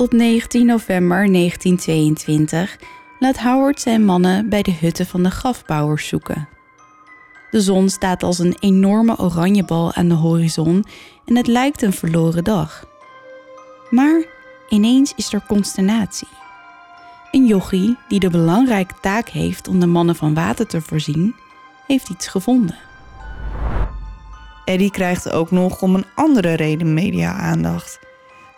Op 19 november 1922 laat Howard zijn mannen bij de hutten van de grafbouwers zoeken. De zon staat als een enorme oranje bal aan de horizon en het lijkt een verloren dag. Maar ineens is er consternatie. Een jochie die de belangrijke taak heeft om de mannen van water te voorzien, heeft iets gevonden. Eddie krijgt ook nog om een andere reden media-aandacht.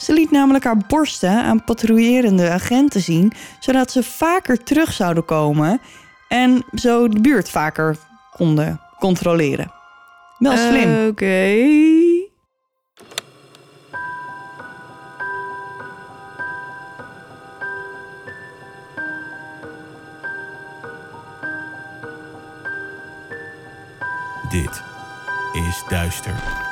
Ze liet namelijk haar borsten aan patrouillerende agenten zien, zodat ze vaker terug zouden komen en zo de buurt vaker konden controleren. Wel slim. Oké. Dit is Duister.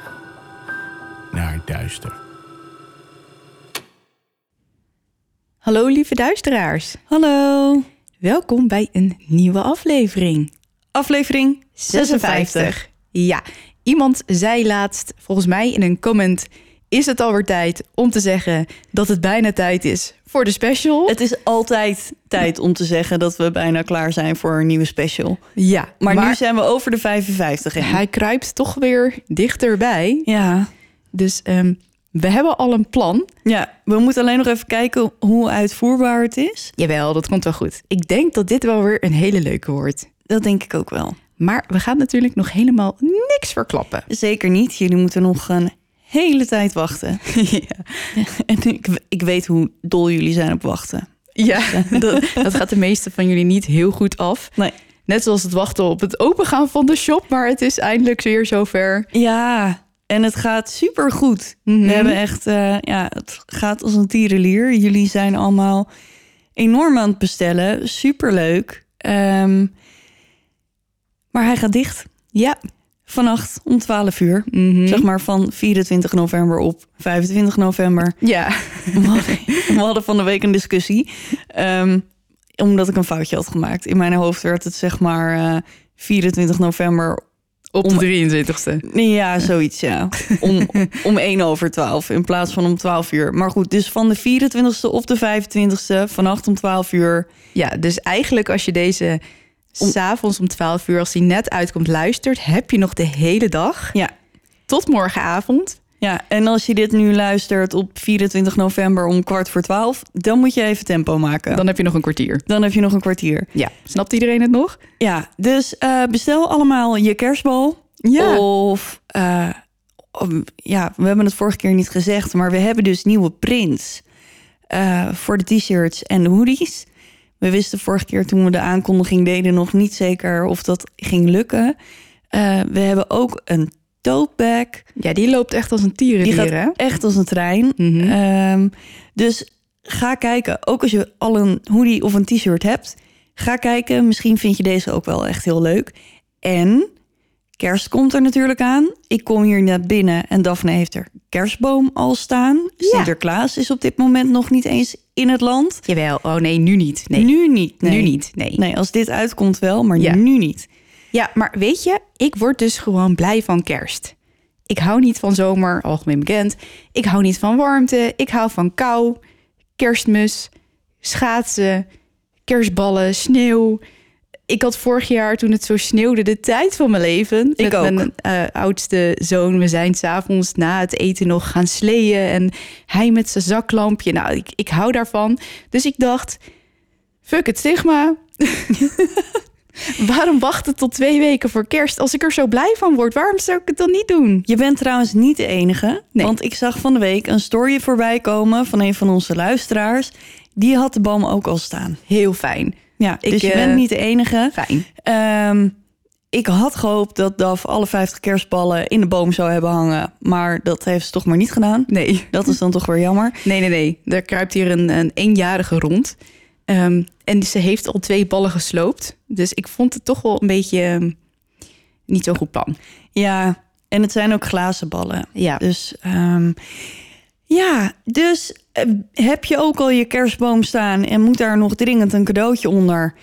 naar duister. Hallo lieve duisteraars. Hallo. Welkom bij een nieuwe aflevering. Aflevering 56. Ja, iemand zei laatst, volgens mij in een comment... is het alweer tijd om te zeggen dat het bijna tijd is voor de special? Het is altijd tijd om te zeggen dat we bijna klaar zijn voor een nieuwe special. ja, Maar, nu zijn we over de 55 heen. hij kruipt toch weer dichterbij. Ja. Dus ehm, we hebben al een plan. ja, we moeten alleen nog even kijken hoe uitvoerbaar het is. Jawel, dat komt wel goed. Ik denk dat dit wel weer een hele leuke wordt. Dat denk ik ook wel. Maar we gaan natuurlijk nog helemaal niks verklappen. Zeker niet. Jullie moeten nog een hele tijd wachten. En ik, ik weet hoe dol jullie zijn op wachten. Ja, dat, dat gaat de meeste van jullie niet heel goed af. Nee. Net zoals het wachten op het opengaan van de shop, maar het is eindelijk weer zover. Ja, en het gaat super goed. Mhm. We hebben echt, eh, ja, het gaat als een tierenlier. Jullie zijn allemaal enorm aan het bestellen. Super leuk. maar hij gaat dicht Ja, vannacht om 12 uur. Mhm. Zeg maar van 24 november op 25 november. ja. We hadden, we hadden van de week een discussie. ehm, omdat ik een foutje had gemaakt. In mijn hoofd werd het zeg maar eh, 24 november. Op de 23ste. Nee, ja, zoiets ja. Om, om 1 over 12 in plaats van om 12 uur. Maar goed, dus van de 24ste op de 25ste vannacht om 12 uur. Ja, dus eigenlijk als je deze s s'avonds om 12 uur, als die net uitkomt, luistert, heb je nog de hele dag Ja, tot morgenavond. Ja, en als je dit nu luistert op 24 november om kwart voor 12, dan moet je even tempo maken. Dan heb je nog een kwartier. dan heb je nog een kwartier. Ja, snapt iedereen het nog? Ja, dus eh, bestel allemaal je kerstbal. Ja. Of, eh, ja, we hebben het vorige keer niet gezegd, maar we hebben dus nieuwe prints eh, voor de t-shirts en de hoodies. We wisten vorige keer toen we de aankondiging deden nog niet zeker of dat ging lukken. We hebben ook een tote bag. Ja, die loopt echt als een Die hè? gaat echt als een trein. Mhm. Ehm, dus ga kijken. Ook als je al een hoodie of een t-shirt hebt. Ga kijken. Misschien vind je deze ook wel echt heel leuk. En kerst komt er natuurlijk aan. Ik kom hier net binnen en Daphne heeft er kerstboom al staan. Ja. Sinterklaas is op dit moment nog niet eens in het land. Jawel, oh nee, nu niet. Nee. Nu niet. Nee. Nu niet, nee. Nee, als dit uitkomt wel, maar Ja. nu niet. Ja, maar weet je, ik word dus gewoon blij van kerst. Ik hou niet van zomer, algemeen bekend. Ik hou niet van warmte. Ik hou van kou, kerstmis, schaatsen, kerstballen, sneeuw. Ik had vorig jaar, toen het zo sneeuwde, de tijd van mijn leven. Ik met ook. mijn eh, oudste zoon. We zijn s'avonds na het eten nog gaan sleeën. En hij met zijn zaklampje. Nou, ik, ik hou daarvan. Dus ik dacht, fuck het stigma. Waarom wachten tot twee weken voor kerst? Als ik er zo blij van word, waarom zou ik het dan niet doen? Je bent trouwens niet de enige. Nee. Want ik zag van de week een story voorbij komen van een van onze luisteraars. Die had de boom ook al staan. Heel fijn. Ja, Ik, dus je eh, bent niet de enige. Fijn. Ehm, ik had gehoopt dat Daf alle 50 kerstballen in de boom zou hebben hangen. Maar dat heeft ze toch maar niet gedaan. Nee. Dat is dan toch weer jammer. Nee, nee, nee. Er kruipt hier een, een eenjarige rond. Ehm, en ze heeft al twee ballen gesloopt. Dus ik vond het toch wel een beetje ehm, niet zo'n goed plan. Ja, en het zijn ook glazen ballen. Ja. Dus ehm, ja, dus eh, heb je ook al je kerstboom staan en moet daar nog dringend een cadeautje onder?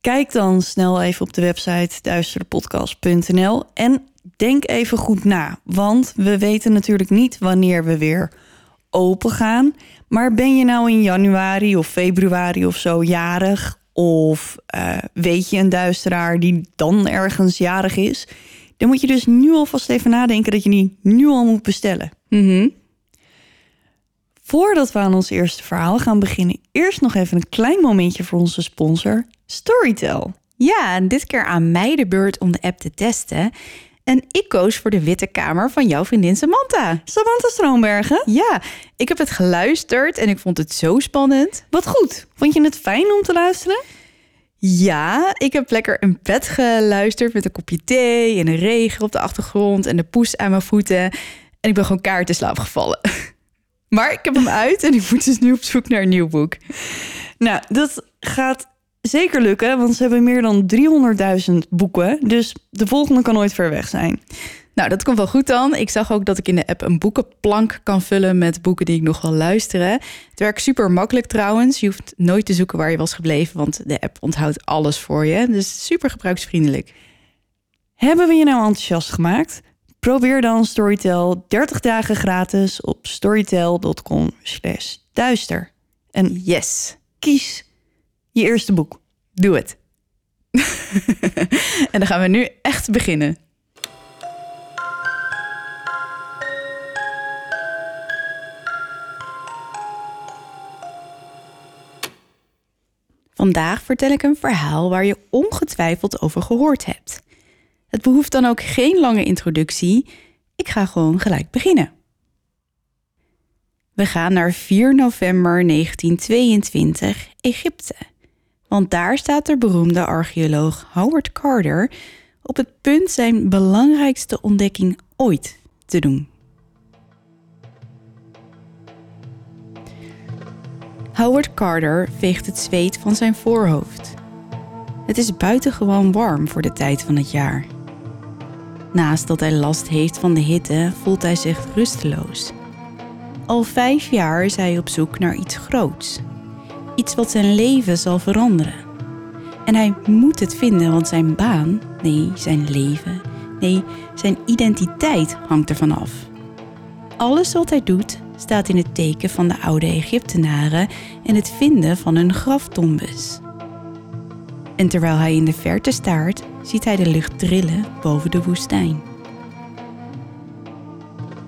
Kijk dan snel even op de website duisterpodcast.nl en denk even goed na. Want we weten natuurlijk niet wanneer we weer open gaan. Maar ben je nou in januari of februari of zo jarig? Of eh, weet je een duisteraar die dan ergens jarig is? Dan moet je dus nu alvast even nadenken dat je die nu al moet bestellen. Mhm. Voordat we aan ons eerste verhaal gaan beginnen, eerst nog even een klein momentje voor onze sponsor Storytel. Ja, en dit keer aan mij de beurt om de app te testen. En ik koos voor de witte kamer van jouw vriendin Samantha. Samantha Stroombergen, Ja, ik heb het geluisterd en ik vond het zo spannend. wat goed. Vond je het fijn om te luisteren? Ja, ik heb lekker in bed geluisterd met een kopje thee en een regen op de achtergrond en de poes aan mijn voeten. En ik ben gewoon kaart in slaap gevallen. Maar ik heb hem uit en ik moet dus nu op zoek naar een nieuw boek. Nou, dat gaat zeker lukken, want ze hebben meer dan 300.000 boeken. Dus de volgende kan nooit ver weg zijn. Nou, dat komt wel goed dan. Ik zag ook dat ik in de app een boekenplank kan vullen met boeken die ik nog wil luisteren. Het werkt super makkelijk trouwens. Je hoeft nooit te zoeken waar je was gebleven, want de app onthoudt alles voor je. Dus super gebruiksvriendelijk. Hebben we je nou enthousiast gemaakt? Probeer dan Storytel 30 dagen gratis op storytel.com slash duister. En Yes, kies je eerste boek. doe het. en dan gaan we nu echt beginnen. Vandaag vertel ik een verhaal waar je ongetwijfeld over gehoord hebt. Het behoeft dan ook geen lange introductie. Ik ga gewoon gelijk beginnen. We gaan naar 4 november 1922, Egypte. Want daar staat de beroemde archeoloog Howard Carter op het punt zijn belangrijkste ontdekking ooit te doen. Howard Carter veegt het zweet van zijn voorhoofd. Het is buitengewoon warm voor de tijd van het jaar. Naast dat hij last heeft van de hitte, voelt hij zich rusteloos. Al vijf jaar is hij op zoek naar iets groots. Iets wat zijn leven zal veranderen. En hij moet het vinden, want zijn baan, nee, zijn leven, nee, zijn identiteit hangt ervan af. Alles wat hij doet staat in het teken van de oude Egyptenaren en het vinden van hun graftombes. En terwijl hij in de verte staart, ziet hij de lucht trillen boven de woestijn.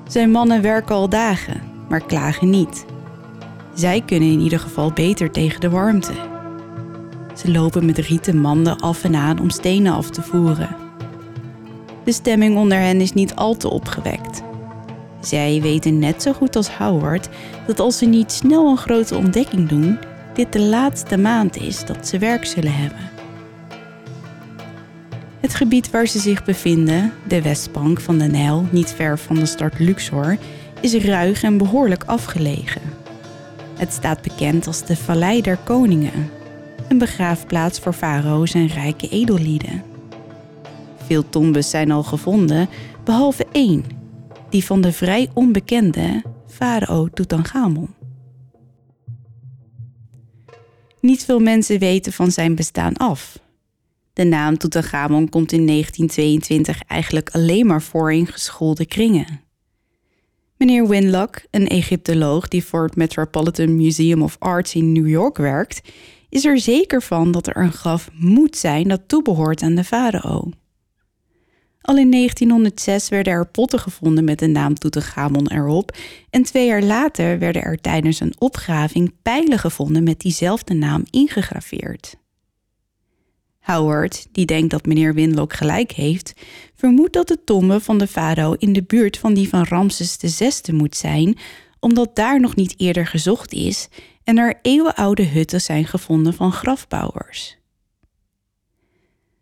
Zijn mannen werken al dagen, maar klagen niet. Zij kunnen in ieder geval beter tegen de warmte. Ze lopen met rieten manden af en aan om stenen af te voeren. De stemming onder hen is niet al te opgewekt. Zij weten net zo goed als Howard dat als ze niet snel een grote ontdekking doen, dit de laatste maand is dat ze werk zullen hebben. Het gebied waar ze zich bevinden, de westbank van de Nijl, niet ver van de stad Luxor, is ruig en behoorlijk afgelegen. Het staat bekend als de Vallei der Koningen, een begraafplaats voor farao's en rijke edellieden. Veel tombes zijn al gevonden, behalve één, die van de vrij onbekende farao Tutankhamon. Niet veel mensen weten van zijn bestaan af. De naam Tutankhamon komt in 1922 eigenlijk alleen maar voor in geschoolde kringen. Meneer Winlock, een Egyptoloog die voor het Metropolitan Museum of Arts in New York werkt, is er zeker van dat er een graf moet zijn dat toebehoort aan de farao. Al in 1906 werden er potten gevonden met de naam Tutankhamon erop en twee jaar later werden er tijdens een opgraving pijlen gevonden met diezelfde naam ingegraveerd. Howard, die denkt dat meneer Winlock gelijk heeft, vermoedt dat de tombe van de farao in de buurt van die van Ramses VI moet zijn, omdat daar nog niet eerder gezocht is en er eeuwenoude hutten zijn gevonden van grafbouwers.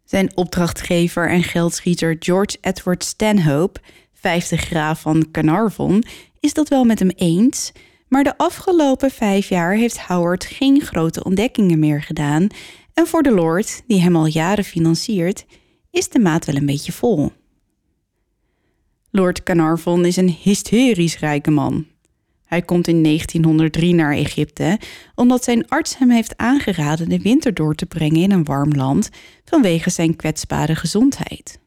Zijn opdrachtgever en geldschieter George Edward Stanhope, vijfde graaf van Carnarvon, is dat wel met hem eens. Maar de afgelopen vijf jaar heeft Howard geen grote ontdekkingen meer gedaan. En voor de Lord, die hem al jaren financiert, is de maat wel een beetje vol. Lord Carnarvon is een hysterisch rijke man. Hij komt in 1903 naar Egypte omdat zijn arts hem heeft aangeraden de winter door te brengen in een warm land vanwege zijn kwetsbare gezondheid.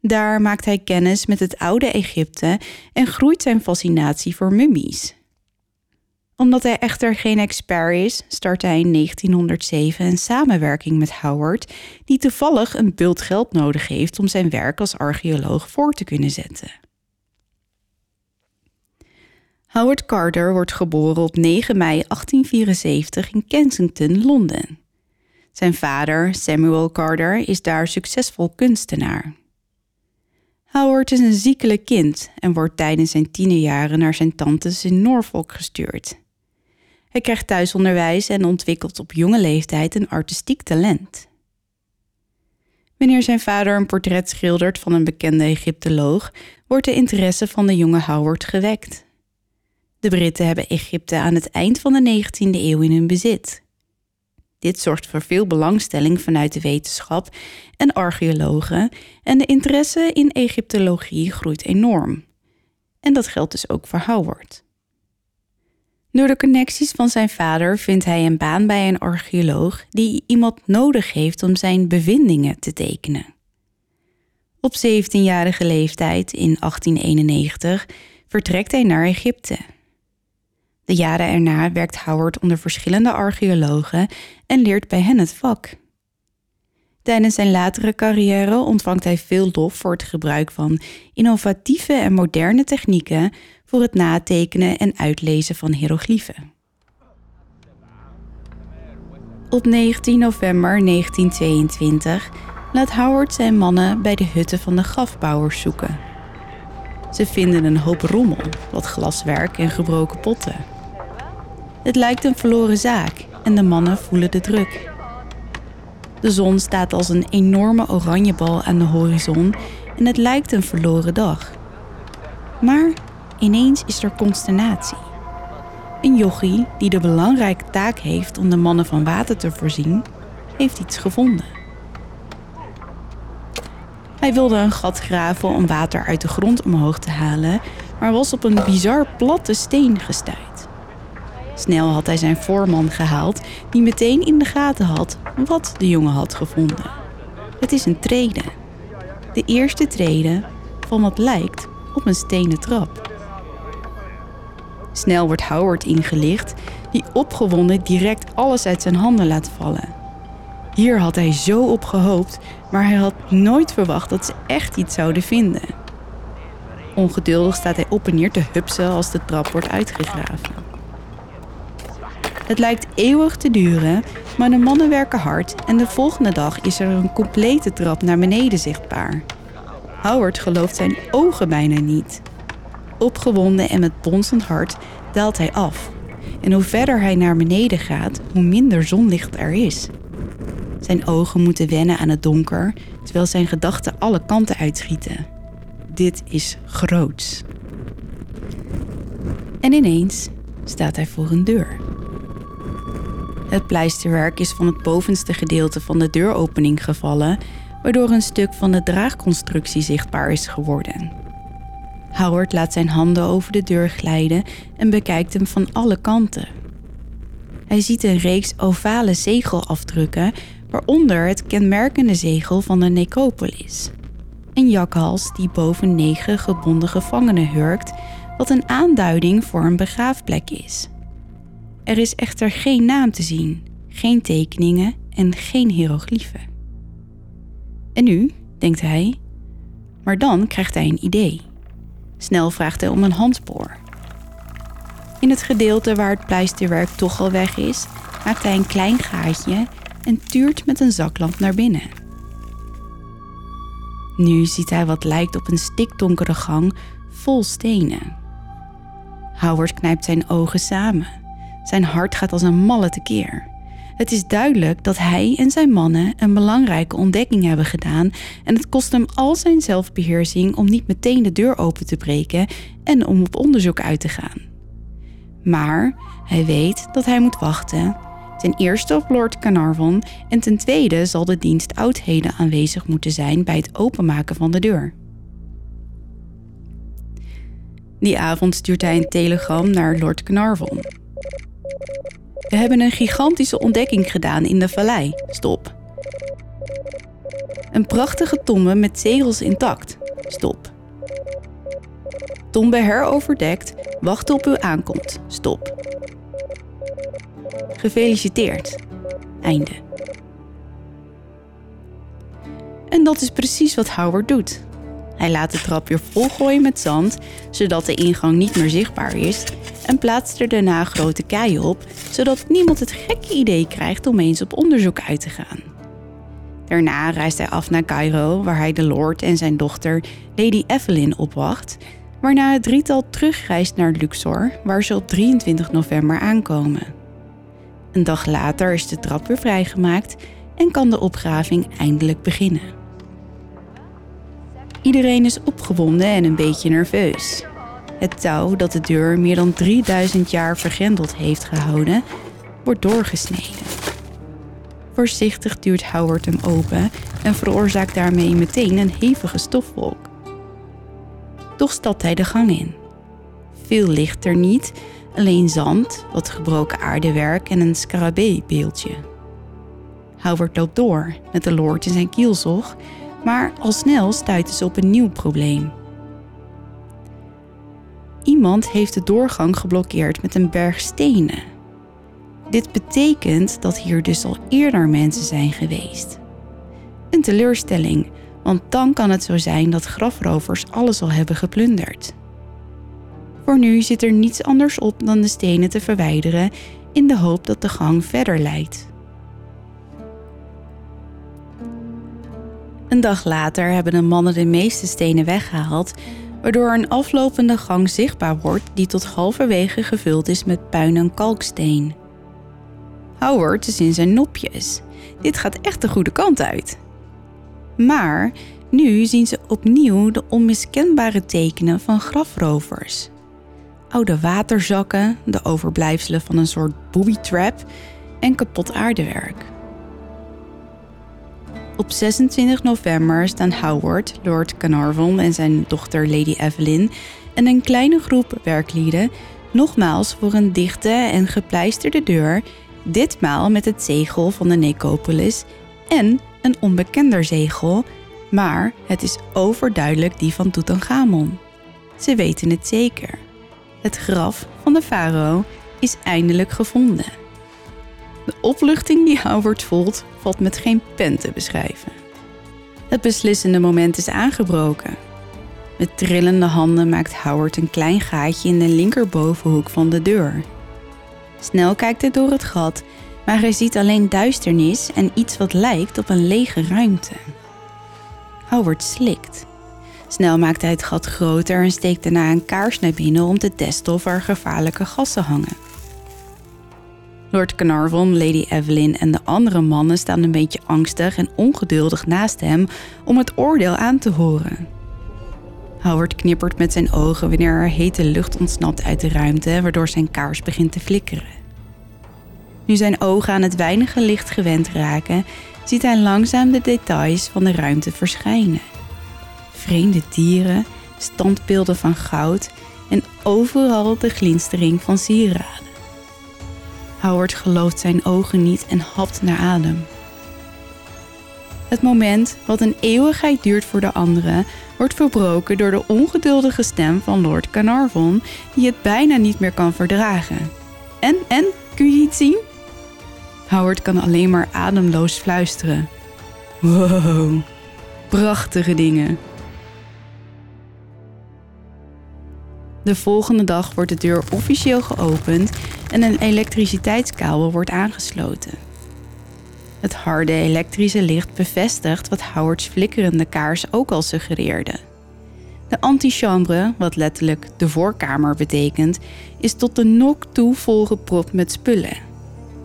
Daar maakt hij kennis met het oude Egypte en groeit zijn fascinatie voor mummies. Omdat hij echter geen expert is, start hij in 1907 een samenwerking met Howard, die toevallig een bult geld nodig heeft om zijn werk als archeoloog voor te kunnen zetten. Howard Carter wordt geboren op 9 mei 1874 in Kensington, Londen. Zijn vader, Samuel Carter, is daar succesvol kunstenaar. Howard is een ziekelijk kind en wordt tijdens zijn tienerjaren naar zijn tantes in Norfolk gestuurd. Hij krijgt thuisonderwijs en ontwikkelt op jonge leeftijd een artistiek talent. Wanneer zijn vader een portret schildert van een bekende Egyptoloog, wordt de interesse van de jonge Howard gewekt. De Britten hebben Egypte aan het eind van de 19e eeuw in hun bezit. Dit zorgt voor veel belangstelling vanuit de wetenschap en archeologen en de interesse in Egyptologie groeit enorm. En dat geldt dus ook voor Howard. Door de connecties van zijn vader vindt hij een baan bij een archeoloog die iemand nodig heeft om zijn bevindingen te tekenen. Op 17-jarige leeftijd in 1891 vertrekt hij naar Egypte. De jaren erna werkt Howard onder verschillende archeologen en leert bij hen het vak. Tijdens zijn latere carrière ontvangt hij veel lof voor het gebruik van innovatieve en moderne technieken voor het natekenen en uitlezen van hieroglyphen. Op 19 november 1922 laat Howard zijn mannen bij de hutten van de grafbouwers zoeken. Ze vinden een hoop rommel, wat glaswerk en gebroken potten. Het lijkt een verloren zaak en de mannen voelen de druk. De zon staat als een enorme oranje bal aan de horizon en het lijkt een verloren dag. Maar ineens is er consternatie. Een jochie die de belangrijke taak heeft om de mannen van water te voorzien, heeft iets gevonden. Hij wilde een gat graven om water uit de grond omhoog te halen, maar was op een bizar platte steen gestuurd. Snel had hij zijn voorman gehaald, die meteen in de gaten had wat de jongen had gevonden. Het is een trede. De eerste trede van wat lijkt op een stenen trap. Snel wordt Howard ingelicht, die opgewonden direct alles uit zijn handen laat vallen. Hier had hij zo op gehoopt, maar hij had nooit verwacht dat ze echt iets zouden vinden. Ongeduldig staat hij op en neer te hupsen als de trap wordt uitgegraven. Het lijkt eeuwig te duren, maar de mannen werken hard en de volgende dag is er een complete trap naar beneden zichtbaar. Howard gelooft zijn ogen bijna niet. Opgewonden en met bonsend hart daalt hij af. En hoe verder hij naar beneden gaat, hoe minder zonlicht er is. Zijn ogen moeten wennen aan het donker, terwijl zijn gedachten alle kanten uitschieten. Dit is groots. En ineens staat hij voor een deur. Het pleisterwerk is van het bovenste gedeelte van de deuropening gevallen, waardoor een stuk van de draagconstructie zichtbaar is geworden. Howard laat zijn handen over de deur glijden en bekijkt hem van alle kanten. Hij ziet een reeks ovale zegelafdrukken, waaronder het kenmerkende zegel van de necropolis. Een jakhals die boven negen gebonden gevangenen hurkt, wat een aanduiding voor een begraafplek is. Er is echter geen naam te zien, geen tekeningen en geen hieroglyphen. En nu, denkt hij, maar dan krijgt hij een idee. Snel vraagt hij om een handspoor. In het gedeelte waar het pleisterwerk toch al weg is, maakt hij een klein gaatje en tuurt met een zaklamp naar binnen. Nu ziet hij wat lijkt op een stikdonkere gang vol stenen. Howard knijpt zijn ogen samen. Zijn hart gaat als een malle tekeer. Het is duidelijk dat hij en zijn mannen een belangrijke ontdekking hebben gedaan en het kost hem al zijn zelfbeheersing om niet meteen de deur open te breken en om op onderzoek uit te gaan. Maar hij weet dat hij moet wachten. Ten eerste op Lord Carnarvon en ten tweede zal de dienst oudheden aanwezig moeten zijn bij het openmaken van de deur. Die avond stuurt hij een telegram naar Lord Carnarvon. We hebben een gigantische ontdekking gedaan in de vallei. Stop. Een prachtige tombe met zegels intact. Stop. Tombe heroverdekt, wacht op uw aankomst. Stop. Gefeliciteerd. Einde. En dat is precies wat Howard doet. Hij laat de trap weer volgooien met zand, zodat de ingang niet meer zichtbaar is, en plaatst er daarna grote keien op, zodat niemand het gekke idee krijgt om eens op onderzoek uit te gaan. Daarna reist hij af naar Cairo, waar hij de Lord en zijn dochter Lady Evelyn opwacht, waarna het drietal terugreist naar Luxor, waar ze op 23 november aankomen. Een dag later is de trap weer vrijgemaakt en kan de opgraving eindelijk beginnen. Iedereen is opgewonden en een beetje nerveus. Het touw dat de deur meer dan 3000 jaar vergrendeld heeft gehouden, wordt doorgesneden. Voorzichtig duwt Howard hem open en veroorzaakt daarmee meteen een hevige stofwolk. Toch stapt hij de gang in. Veel ligt er niet, alleen zand, wat gebroken aardewerk en een scarabee-beeldje. Howard loopt door met de lord in zijn kielzog maar al snel stuiten ze op een nieuw probleem. Iemand heeft de doorgang geblokkeerd met een berg stenen. Dit betekent dat hier dus al eerder mensen zijn geweest. Een teleurstelling, want dan kan het zo zijn dat grafrovers alles al hebben geplunderd. Voor nu zit er niets anders op dan de stenen te verwijderen in de hoop dat de gang verder leidt. Een dag later hebben de mannen de meeste stenen weggehaald, waardoor een aflopende gang zichtbaar wordt die tot halverwege gevuld is met puin en kalksteen. Howard is in zijn nopjes. Dit gaat echt de goede kant uit. Maar nu zien ze opnieuw de onmiskenbare tekenen van grafrovers. Oude waterzakken, de overblijfselen van een soort booby trap en kapot aardewerk. Op 26 november staan Howard, Lord Carnarvon en zijn dochter Lady Evelyn en een kleine groep werklieden nogmaals voor een dichte en gepleisterde deur, ditmaal met het zegel van de Necropolis en een onbekender zegel, maar het is overduidelijk die van Tutankhamon. Ze weten het zeker. Het graf van de farao is eindelijk gevonden. De opluchting die Howard voelt, valt met geen pen te beschrijven. Het beslissende moment is aangebroken. Met trillende handen maakt Howard een klein gaatje in de linkerbovenhoek van de deur. Snel kijkt hij door het gat, maar hij ziet alleen duisternis en iets wat lijkt op een lege ruimte. Howard slikt. Snel maakt hij het gat groter en steekt daarna een kaars naar binnen om te testen of er gevaarlijke gassen hangen. Lord Carnarvon, Lady Evelyn en de andere mannen staan een beetje angstig en ongeduldig naast hem om het oordeel aan te horen. Howard knippert met zijn ogen wanneer er hete lucht ontsnapt uit de ruimte, waardoor zijn kaars begint te flikkeren. Nu zijn ogen aan het weinige licht gewend raken, ziet hij langzaam de details van de ruimte verschijnen. Vreemde dieren, standbeelden van goud en overal de glinstering van sieraden. Howard gelooft zijn ogen niet en hapt naar adem. Het moment, wat een eeuwigheid duurt voor de anderen, wordt verbroken door de ongeduldige stem van Lord Carnarvon, die het bijna niet meer kan verdragen. En, en, kun je iets zien? Howard kan alleen maar ademloos fluisteren. Wow, prachtige dingen. De volgende dag wordt de deur officieel geopend en een elektriciteitskabel wordt aangesloten. Het harde elektrische licht bevestigt wat Howards flikkerende kaars ook al suggereerde. De antichambre, wat letterlijk de voorkamer betekent, is tot de nok toe volgepropt met spullen.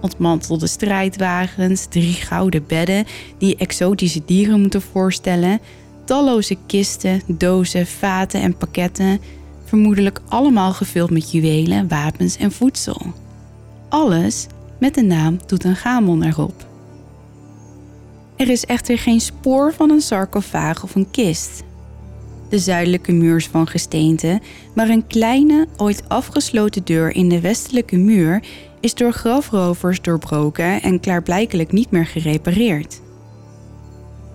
ontmantelde strijdwagens, drie gouden bedden die exotische dieren moeten voorstellen, talloze kisten, dozen, vaten en pakketten, vermoedelijk allemaal gevuld met juwelen, wapens en voedsel. Alles met de naam Tutankhamon erop. Er is echter geen spoor van een sarcofaag of een kist. De zuidelijke muur is van gesteente, maar een kleine, ooit afgesloten deur in de westelijke muur is door grafrovers doorbroken en klaarblijkelijk niet meer gerepareerd.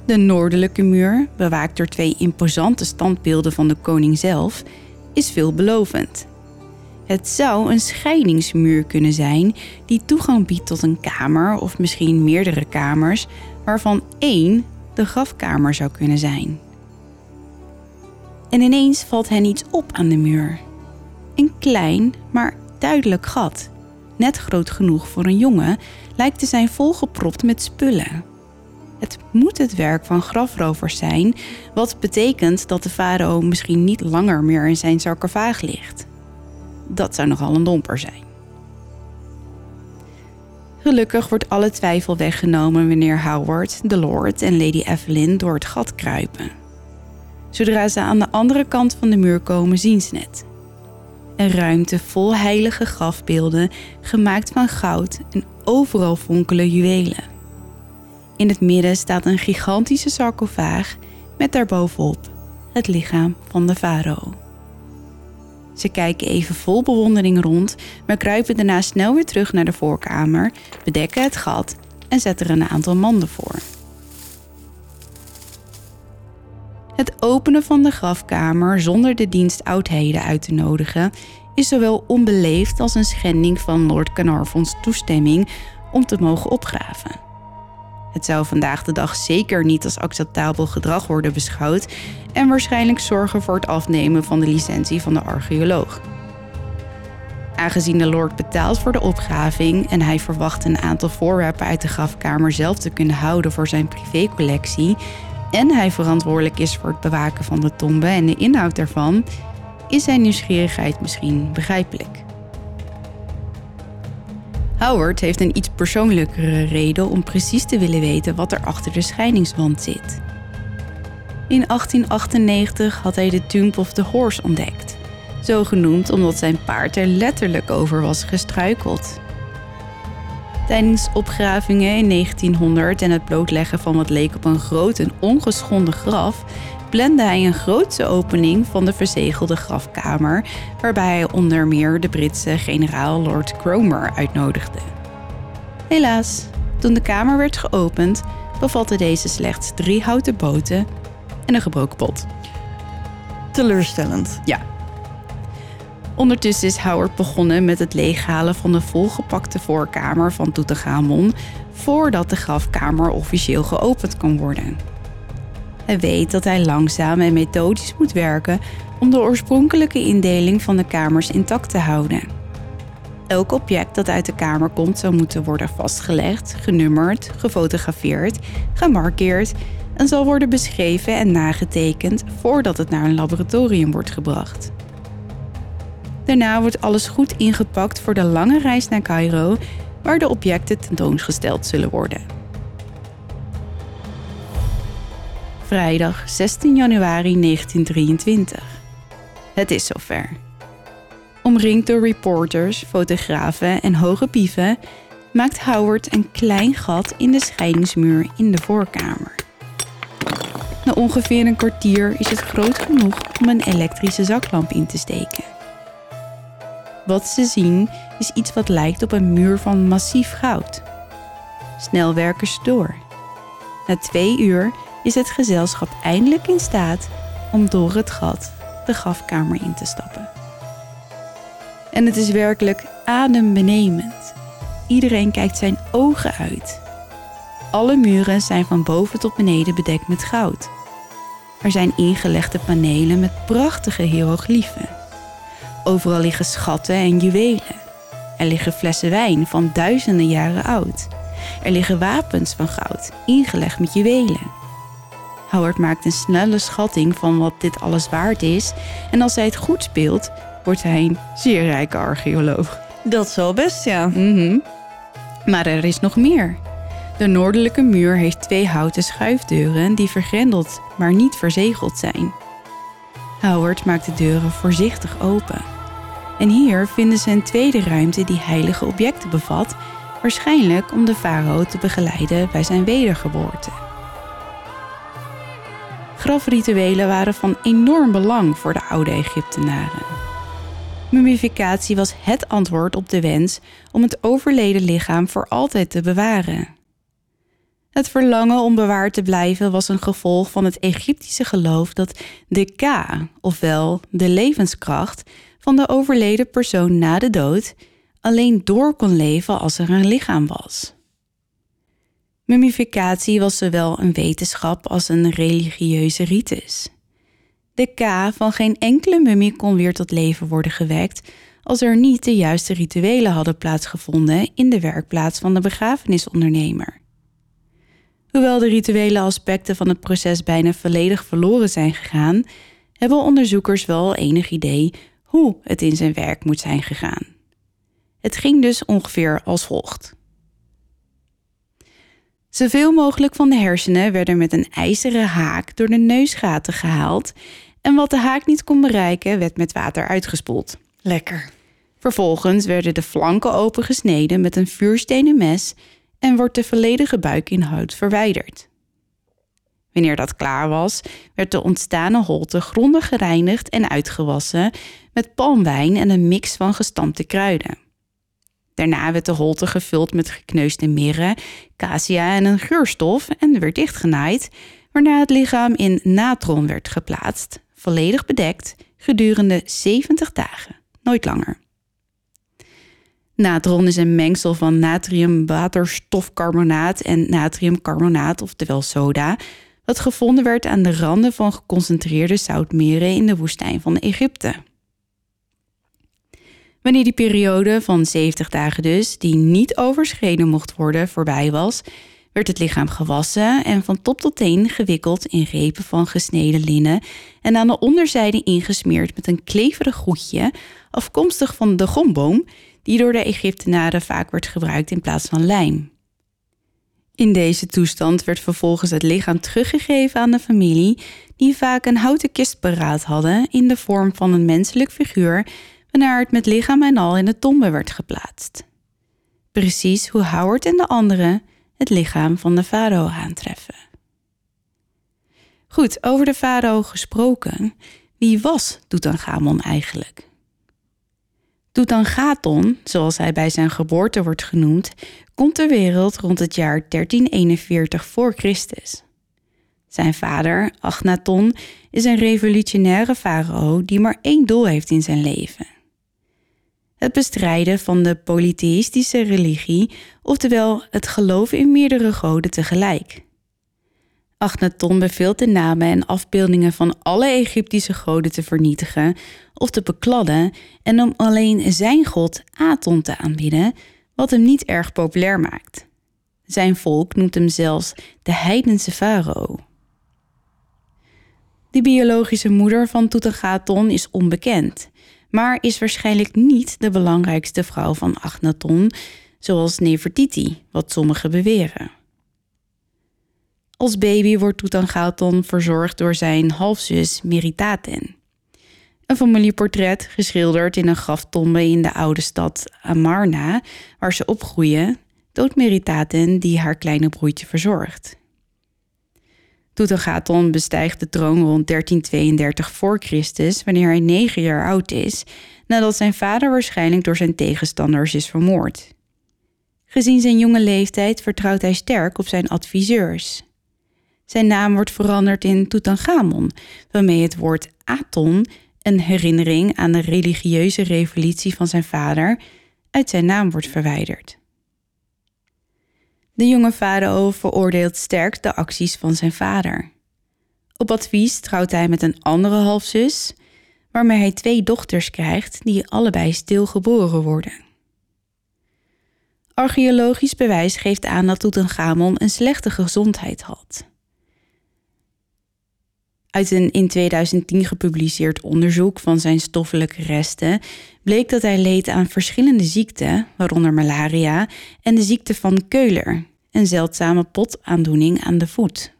De noordelijke muur, bewaakt door twee imposante standbeelden van de koning zelf, is veelbelovend. Het zou een scheidingsmuur kunnen zijn die toegang biedt tot een kamer of misschien meerdere kamers, waarvan één de grafkamer zou kunnen zijn. En ineens valt hen iets op aan de muur. Een klein, maar duidelijk gat, net groot genoeg voor een jongen, lijkt te zijn volgepropt met spullen. Het moet het werk van grafrovers zijn, wat betekent dat de farao misschien niet langer meer in zijn sarcofaag ligt. Dat zou nogal een domper zijn. Gelukkig wordt alle twijfel weggenomen wanneer Howard, de Lord en Lady Evelyn door het gat kruipen. Zodra ze aan de andere kant van de muur komen, zien ze het. Een ruimte vol heilige grafbeelden, gemaakt van goud en overal fonkelen juwelen. In het midden staat een gigantische sarcofaag met daarbovenop het lichaam van de farao. Ze kijken even vol bewondering rond, maar kruipen daarna snel weer terug naar de voorkamer, bedekken het gat en zetten er een aantal manden voor. Het openen van de grafkamer zonder de dienst oudheden uit te nodigen is zowel onbeleefd als een schending van Lord Carnarvon's toestemming om te mogen opgraven. Het zou vandaag de dag zeker niet als acceptabel gedrag worden beschouwd en waarschijnlijk zorgen voor het afnemen van de licentie van de archeoloog. Aangezien de Lord betaalt voor de opgraving en hij verwacht een aantal voorwerpen uit de grafkamer zelf te kunnen houden voor zijn privécollectie, en hij verantwoordelijk is voor het bewaken van de tombe en de inhoud daarvan, is zijn nieuwsgierigheid misschien begrijpelijk. Howard heeft een iets persoonlijkere reden om precies te willen weten wat er achter de scheidingswand zit. In 1898 had hij de Tomb of the Horse ontdekt, zo genoemd omdat zijn paard er letterlijk over was gestruikeld. Tijdens opgravingen in 1900 en het blootleggen van wat leek op een groot en ongeschonden graf, plande hij een grootse opening van de verzegelde grafkamer, waarbij hij onder meer de Britse generaal Lord Cromer uitnodigde. Helaas, toen de kamer werd geopend, bevatte deze slechts drie houten boten en een gebroken pot. Teleurstellend. Ja. Ondertussen is Howard begonnen met het leeghalen van de volgepakte voorkamer van Tutankhamon voordat de grafkamer officieel geopend kon worden. Hij weet dat hij langzaam en methodisch moet werken om de oorspronkelijke indeling van de kamers intact te houden. Elk object dat uit de kamer komt zou moeten worden vastgelegd, genummerd, gefotografeerd, gemarkeerd en zal worden beschreven en nagetekend voordat het naar een laboratorium wordt gebracht. Daarna wordt alles goed ingepakt voor de lange reis naar Cairo, waar de objecten tentoongesteld zullen worden. Vrijdag 16 januari 1923. Het is zover. Omringd door reporters, fotografen en hoge pieven maakt Howard een klein gat in de scheidingsmuur in de voorkamer. Na ongeveer een kwartier is het groot genoeg om een elektrische zaklamp in te steken. Wat ze zien is iets wat lijkt op een muur van massief goud. Snel werken ze door. Na twee uur is het gezelschap eindelijk in staat om door het gat de grafkamer in te stappen. En het is werkelijk adembenemend. Iedereen kijkt zijn ogen uit. Alle muren zijn van boven tot beneden bedekt met goud. Er zijn ingelegde panelen met prachtige hieroglyphen. Overal liggen schatten en juwelen. Er liggen flessen wijn van duizenden jaren oud. Er liggen wapens van goud, ingelegd met juwelen. Howard maakt een snelle schatting van wat dit alles waard is. En als hij het goed speelt, wordt hij een zeer rijke archeoloog. Dat wel best, ja. Mhm. Maar er is nog meer. De noordelijke muur heeft twee houten schuifdeuren die vergrendeld, maar niet verzegeld zijn. Howard maakt de deuren voorzichtig open. En hier vinden ze een tweede ruimte die heilige objecten bevat, waarschijnlijk om de farao te begeleiden bij zijn wedergeboorte. Grafrituelen waren van enorm belang voor de oude Egyptenaren. Mummificatie was het antwoord op de wens om het overleden lichaam voor altijd te bewaren. Het verlangen om bewaard te blijven was een gevolg van het Egyptische geloof dat de Ka, ofwel de levenskracht, van de overleden persoon na de dood alleen door kon leven als er een lichaam was. Mummificatie was zowel een wetenschap als een religieuze ritus. De K van geen enkele mummie kon weer tot leven worden gewekt als er niet de juiste rituelen hadden plaatsgevonden in de werkplaats van de begrafenisondernemer. Hoewel de rituele aspecten van het proces bijna volledig verloren zijn gegaan, hebben onderzoekers wel enig idee hoe het in zijn werk moet zijn gegaan. Het ging dus ongeveer als volgt. Zoveel mogelijk van de hersenen werden met een ijzeren haak door de neusgaten gehaald en wat de haak niet kon bereiken werd met water uitgespoeld. Lekker. Vervolgens werden de flanken opengesneden met een vuurstenen mes en wordt de volledige buikinhoud verwijderd. Wanneer dat klaar was, werd de ontstane holte grondig gereinigd en uitgewassen met palmwijn en een mix van gestampte kruiden. Daarna werd de holte gevuld met gekneusde mirre, cassia en een geurstof en werd dichtgenaaid, waarna het lichaam in natron werd geplaatst, volledig bedekt, gedurende 70 dagen, nooit langer. Natron is een mengsel van natriumwaterstofcarbonaat en natriumcarbonaat, oftewel soda, wat gevonden werd aan de randen van geconcentreerde zoutmeren in de woestijn van Egypte. Wanneer die periode van 70 dagen dus, die niet overschreden mocht worden, voorbij was, werd het lichaam gewassen en van top tot teen gewikkeld in repen van gesneden linnen en aan de onderzijde ingesmeerd met een kleverig goedje, afkomstig van de gomboom, die door de Egyptenaren vaak werd gebruikt in plaats van lijm. In deze toestand werd vervolgens het lichaam teruggegeven aan de familie, die vaak een houten kist paraat hadden in de vorm van een menselijk figuur, waarna het met lichaam en al in de tombe werd geplaatst. Precies hoe Howard en de anderen het lichaam van de farao aantreffen. Goed, over de farao gesproken. Wie was Tutankhamon eigenlijk? Tutankhaton, zoals hij bij zijn geboorte wordt genoemd, komt ter wereld rond het jaar 1341 voor Christus. Zijn vader, Agnaton, is een revolutionaire farao die maar één doel heeft in zijn leven: het bestrijden van de polytheïstische religie, oftewel het geloven in meerdere goden tegelijk. Agnaton beveelt de namen en afbeeldingen van alle Egyptische goden te vernietigen of te bekladden en om alleen zijn god Aton te aanbieden, wat hem niet erg populair maakt. Zijn volk noemt hem zelfs de heidense farao. De biologische moeder van Tutankhaton is onbekend maar is waarschijnlijk niet de belangrijkste vrouw van Agnaton, zoals Nefertiti, wat sommigen beweren. Als baby wordt Tutankhaton verzorgd door zijn halfzus Meritaten. Een familieportret geschilderd in een graftombe in de oude stad Amarna, waar ze opgroeien, toont Meritaten die haar kleine broertje verzorgt. Tutankhaton bestijgt de troon rond 1332 voor Christus, wanneer hij negen jaar oud is, nadat zijn vader waarschijnlijk door zijn tegenstanders is vermoord. Gezien zijn jonge leeftijd vertrouwt hij sterk op zijn adviseurs. Zijn naam wordt veranderd in Tutankhamon, waarmee het woord Aton, een herinnering aan de religieuze revolutie van zijn vader, uit zijn naam wordt verwijderd. De jonge farao veroordeelt sterk de acties van zijn vader. Op advies trouwt hij met een andere halfzus, waarmee hij twee dochters krijgt die allebei stilgeboren worden. Archeologisch bewijs geeft aan dat Tutankhamon een slechte gezondheid had. Uit een in 2010 gepubliceerd onderzoek van zijn stoffelijke resten bleek dat hij leed aan verschillende ziekten, waaronder malaria en de ziekte van Keuler, een zeldzame potaandoening aan de voet.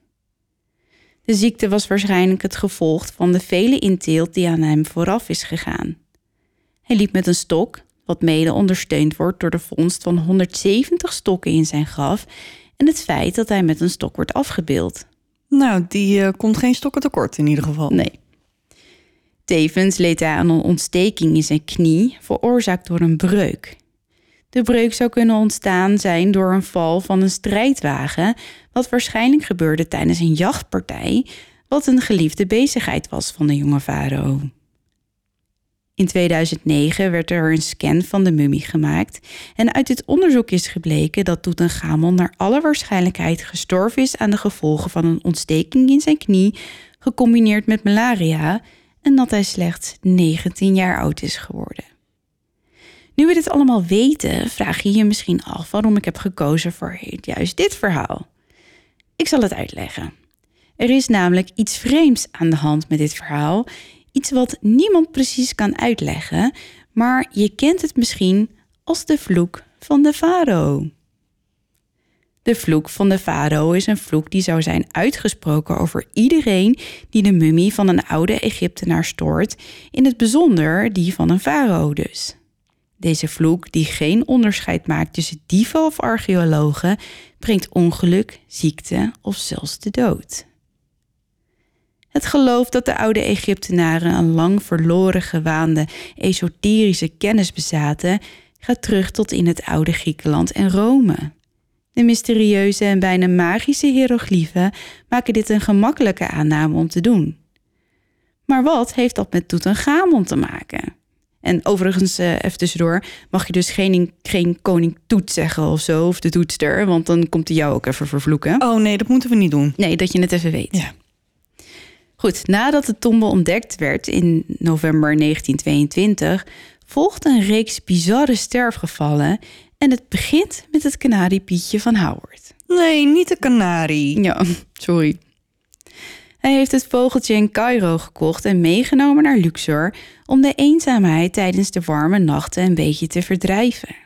De ziekte was waarschijnlijk het gevolg van de vele inteelt die aan hem vooraf is gegaan. Hij liep met een stok, wat mede ondersteund wordt door de vondst van 170 stokken in zijn graf en het feit dat hij met een stok wordt afgebeeld. Nou, die uh, komt geen stokken tekort in ieder geval. Nee. Tevens leed hij aan een ontsteking in zijn knie, veroorzaakt door een breuk. De breuk zou kunnen ontstaan zijn door een val van een strijdwagen, wat waarschijnlijk gebeurde tijdens een jachtpartij, wat een geliefde bezigheid was van de jonge farao. In 2009 werd er een scan van de mummie gemaakt en uit dit onderzoek is gebleken dat Tutankhamon naar alle waarschijnlijkheid gestorven is aan de gevolgen van een ontsteking in zijn knie, gecombineerd met malaria, en dat hij slechts 19 jaar oud is geworden. Nu we dit allemaal weten, vraag je je misschien af waarom ik heb gekozen voor juist dit verhaal. Ik zal het uitleggen. Er is namelijk iets vreemds aan de hand met dit verhaal Iets wat niemand precies kan uitleggen, maar je kent het misschien als de vloek van de farao. De vloek van de farao is een vloek die zou zijn uitgesproken over iedereen die de mummie van een oude Egyptenaar stoort, in het bijzonder die van een farao dus. Deze vloek, die geen onderscheid maakt tussen dieven of archeologen, brengt ongeluk, ziekte of zelfs de dood. Het geloof dat de oude Egyptenaren een lang verloren gewaande esoterische kennis bezaten, gaat terug tot in het oude Griekenland en Rome. De mysterieuze en bijna magische hieroglyphen maken dit een gemakkelijke aanname om te doen. Maar wat heeft dat met Tutankhamon te maken? En overigens, uh, even tussendoor, mag je dus geen, geen koning Toet zeggen of zo, of de toetster, want dan komt hij jou ook even vervloeken. Oh nee, dat moeten we niet doen. Nee, dat je het even weet. Ja. Goed, nadat de tombe ontdekt werd in november 1922, volgt een reeks bizarre sterfgevallen en het begint met het kanariepietje van Howard. Nee, niet de kanarie. Ja, sorry. Hij heeft het vogeltje in Cairo gekocht en meegenomen naar Luxor om de eenzaamheid tijdens de warme nachten een beetje te verdrijven.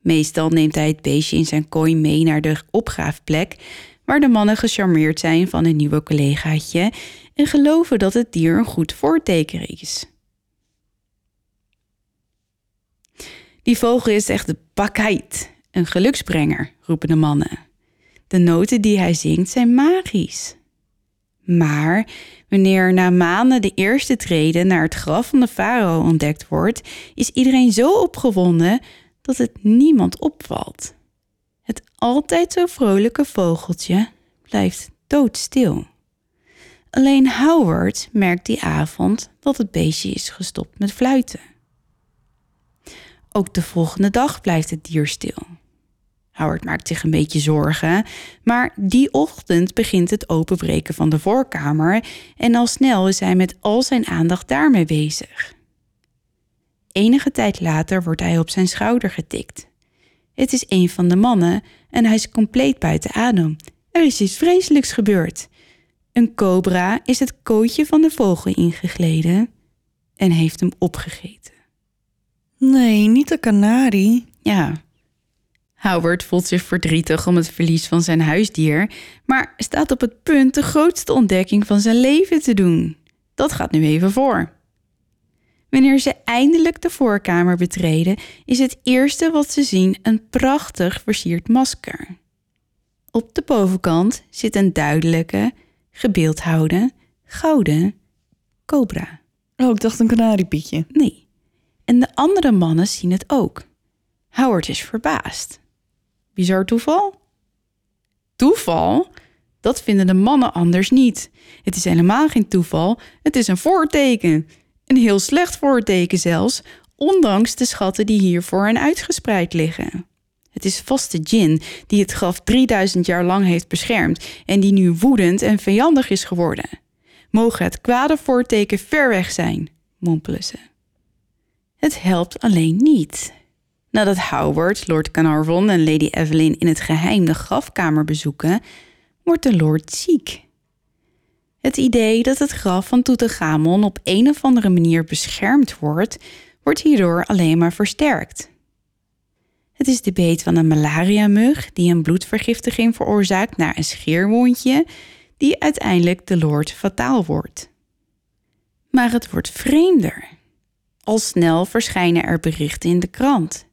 Meestal neemt hij het beestje in zijn kooi mee naar de opgraafplek, waar de mannen gecharmeerd zijn van een nieuwe collegaatje en geloven dat het dier een goed voorteken is. Die vogel is echt de pakheid, een geluksbrenger, roepen de mannen. De noten die hij zingt zijn magisch. Maar wanneer na maanden de eerste treden naar het graf van de farao ontdekt wordt, is iedereen zo opgewonden dat het niemand opvalt. Het altijd zo vrolijke vogeltje blijft doodstil. Alleen Howard merkt die avond dat het beestje is gestopt met fluiten. Ook de volgende dag blijft het dier stil. Howard maakt zich een beetje zorgen, maar die ochtend begint het openbreken van de voorkamer en al snel is hij met al zijn aandacht daarmee bezig. Enige tijd later wordt hij op zijn schouder getikt. Het is een van de mannen en hij is compleet buiten adem. Er is iets vreselijks gebeurd. Een cobra is het kootje van de vogel ingegleden en heeft hem opgegeten. Nee, niet de kanarie. Ja. Howard voelt zich verdrietig om het verlies van zijn huisdier, maar staat op het punt de grootste ontdekking van zijn leven te doen. Dat gaat nu even voor. Wanneer ze eindelijk de voorkamer betreden, is het eerste wat ze zien een prachtig versierd masker. Op de bovenkant zit een duidelijke, gebeeldhouwde, gouden cobra. Oh, ik dacht een kanariepietje. Nee. En de andere mannen zien het ook. Howard is verbaasd. Bizar toeval? Toeval? Dat vinden de mannen anders niet. Het is helemaal geen toeval, het is een voorteken. Een heel slecht voorteken zelfs, ondanks de schatten die hiervoor en uitgespreid liggen. Het is vast de djinn die het graf 3000 jaar lang heeft beschermd en die nu woedend en vijandig is geworden. Mogen het kwade voorteken ver weg zijn, mompelen ze. Het helpt alleen niet. Nadat Howard, Lord Carnarvon en Lady Evelyn in het geheim de grafkamer bezoeken, wordt de Lord ziek. Het idee dat het graf van Tutankhamon op een of andere manier beschermd wordt, wordt hierdoor alleen maar versterkt. Het is de beet van een malariamug die een bloedvergiftiging veroorzaakt na een scheerwondje, die uiteindelijk de Lord fataal wordt. Maar het wordt vreemder. Al snel verschijnen er berichten in de krant.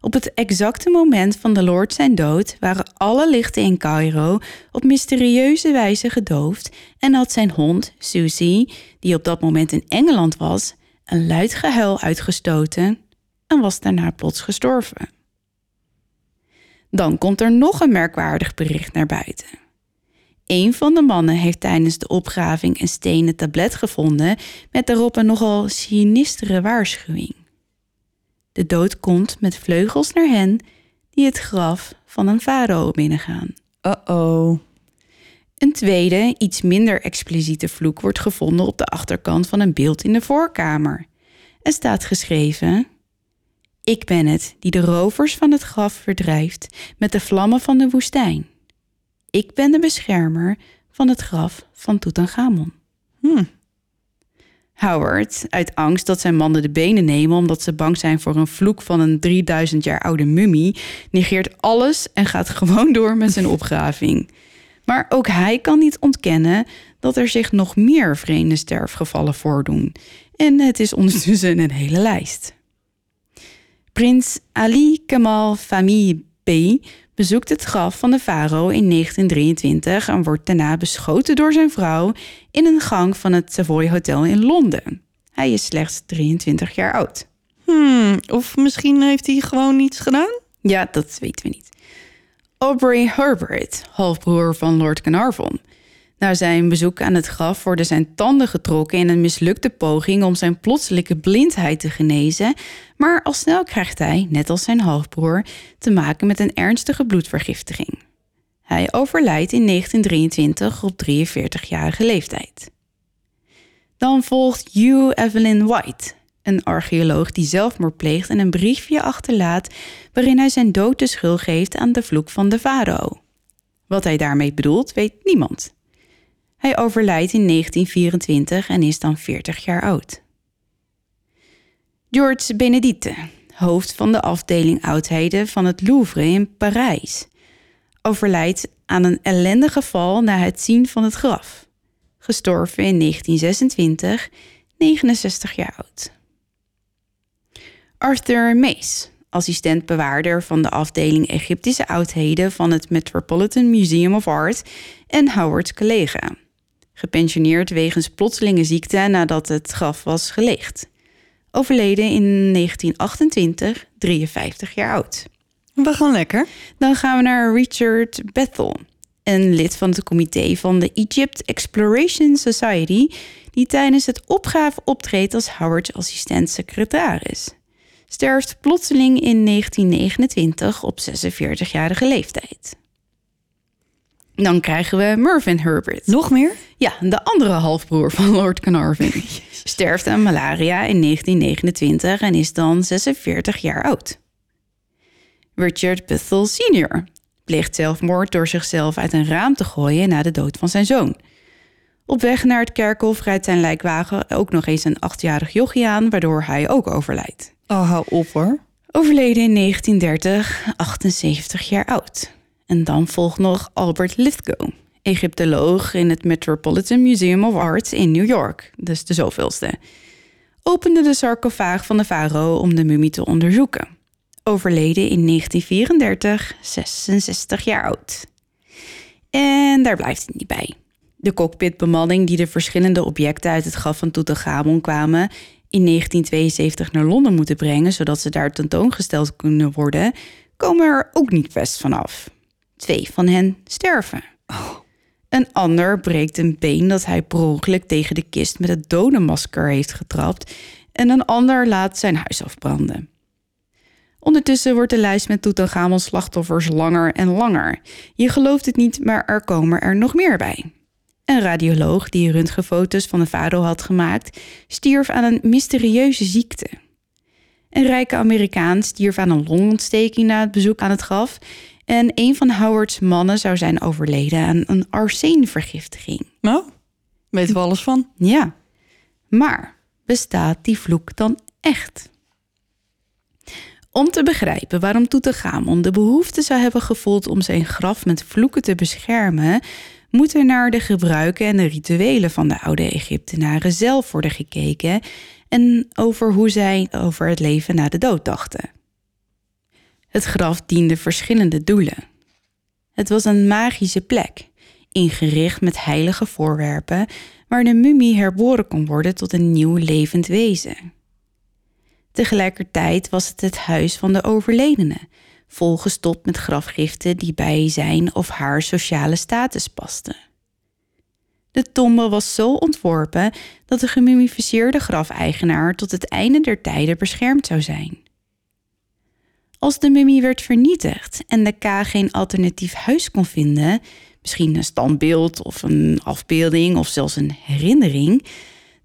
Op het exacte moment van de Lord zijn dood waren alle lichten in Cairo op mysterieuze wijze gedoofd en had zijn hond, Susie, die op dat moment in Engeland was, een luid gehuil uitgestoten en was daarna plots gestorven. Dan komt er nog een merkwaardig bericht naar buiten. Een van de mannen heeft tijdens de opgraving een stenen tablet gevonden met daarop een nogal sinistere waarschuwing. De dood komt met vleugels naar hen die het graf van een farao binnengaan. Uh-oh. Een tweede, iets minder expliciete vloek wordt gevonden op de achterkant van een beeld in de voorkamer. Er staat geschreven: Ik ben het die de rovers van het graf verdrijft met de vlammen van de woestijn. Ik ben de beschermer van het graf van Tutankhamon. Hm. Howard, uit angst dat zijn mannen de benen nemen omdat ze bang zijn voor een vloek van een 3000 jaar oude mummie, negeert alles en gaat gewoon door met zijn opgraving. Maar ook hij kan niet ontkennen dat er zich nog meer vreemde sterfgevallen voordoen. En het is ondertussen een hele lijst. Prins Ali Kamal Fahmy Bey bezoekt het graf van de farao in 1923 en wordt daarna beschoten door zijn vrouw in een gang van het Savoy Hotel in Londen. Hij is slechts 23 jaar oud. Hmm, of misschien heeft hij gewoon niets gedaan? Ja, dat weten we niet. Aubrey Herbert, halfbroer van Lord Carnarvon. Na zijn bezoek aan het graf worden zijn tanden getrokken in een mislukte poging om zijn plotselinge blindheid te genezen, maar al snel krijgt hij, net als zijn halfbroer, te maken met een ernstige bloedvergiftiging. Hij overlijdt in 1923 op 43-jarige leeftijd. Dan volgt Hugh Evelyn White, een archeoloog die zelfmoord pleegt en een briefje achterlaat waarin hij zijn dood de schuld geeft aan de vloek van de farao. Wat hij daarmee bedoelt, weet niemand. Hij overlijdt in 1924 en is dan 40 jaar oud. George Benedite, hoofd van de afdeling oudheden van het Louvre in Parijs, overlijdt aan een ellendige val na het zien van het graf. Gestorven in 1926, 69 jaar oud. Arthur Mace, assistent-bewaarder van de afdeling Egyptische oudheden van het Metropolitan Museum of Art en Howard's collega. Gepensioneerd wegens plotselinge ziekte nadat het graf was gelegd. Overleden in 1928, 53 jaar oud. We gaan lekker. Dan gaan we naar Richard Bethel, een lid van het comité van de Egypt Exploration Society, die tijdens het opgave optreedt als Howard's assistent-secretaris. Sterft plotseling in 1929 op 46-jarige leeftijd. Dan krijgen we Mervyn Herbert. Nog meer? Ja, de andere halfbroer van Lord Carnarvon. Sterft aan malaria in 1929 en is dan 46 jaar oud. Richard Bethel Sr. pleegt zelfmoord door zichzelf uit een raam te gooien na de dood van zijn zoon. Op weg naar het kerkhof rijdt zijn lijkwagen ook nog eens een achtjarig jochie aan, waardoor hij ook overlijdt. Oh, hou op hoor. Overleden in 1930, 78 jaar oud. En dan volgt nog Albert Lithgow, Egyptoloog in het Metropolitan Museum of Art in New York, dus de zoveelste. Opende de sarcofaag van de farao om de mummie te onderzoeken. Overleden in 1934, 66 jaar oud. En daar blijft het niet bij. De cockpitbemanning die de verschillende objecten uit het graf van Tutankhamon kwamen in 1972 naar Londen moeten brengen, zodat ze daar tentoongesteld kunnen worden, komen er ook niet best vanaf. Twee van hen sterven. Een ander breekt een been dat hij per ongeluk tegen de kist met het dodenmasker heeft getrapt. En een ander laat zijn huis afbranden. Ondertussen wordt de lijst met Tutankhamon slachtoffers langer en langer. Je gelooft het niet, maar er komen er nog meer bij. Een radioloog die röntgenfoto's van de farao had gemaakt, stierf aan een mysterieuze ziekte. Een rijke Amerikaan stierf aan een longontsteking na het bezoek aan het graf. En een van Howard's mannen zou zijn overleden aan een arseenvergiftiging. Nou? Weten we alles van? Ja, maar bestaat die vloek dan echt? Om te begrijpen waarom Tutankhamon de behoefte zou hebben gevoeld om zijn graf met vloeken te beschermen, moet er naar de gebruiken en de rituelen van de oude Egyptenaren zelf worden gekeken en over hoe zij over het leven na de dood dachten. Het graf diende verschillende doelen. Het was een magische plek, ingericht met heilige voorwerpen, waar de mummie herboren kon worden tot een nieuw levend wezen. Tegelijkertijd was het het huis van de overledene, volgestopt met grafgiften die bij zijn of haar sociale status pasten. De tombe was zo ontworpen dat de gemummificeerde grafeigenaar tot het einde der tijden beschermd zou zijn. Als de mummie werd vernietigd en de K geen alternatief huis kon vinden, misschien een standbeeld of een afbeelding of zelfs een herinnering,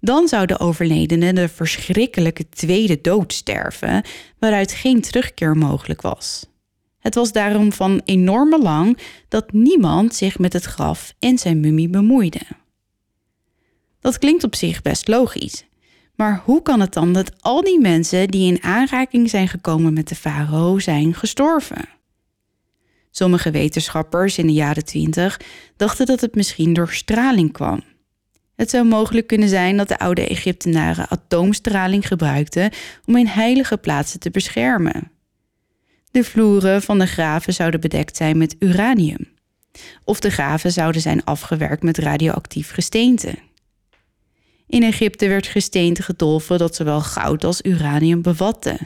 dan zou de overledene de verschrikkelijke tweede dood sterven, waaruit geen terugkeer mogelijk was. Het was daarom van enorm belang dat niemand zich met het graf en zijn mummie bemoeide. Dat klinkt op zich best logisch. Maar hoe kan het dan dat al die mensen die in aanraking zijn gekomen met de farao zijn gestorven? Sommige wetenschappers in de jaren 20 dachten dat het misschien door straling kwam. Het zou mogelijk kunnen zijn dat de oude Egyptenaren atoomstraling gebruikten om in heilige plaatsen te beschermen. De vloeren van de graven zouden bedekt zijn met uranium. Of de graven zouden zijn afgewerkt met radioactief gesteente. In Egypte werd gesteente gedolven dat zowel goud als uranium bevatte.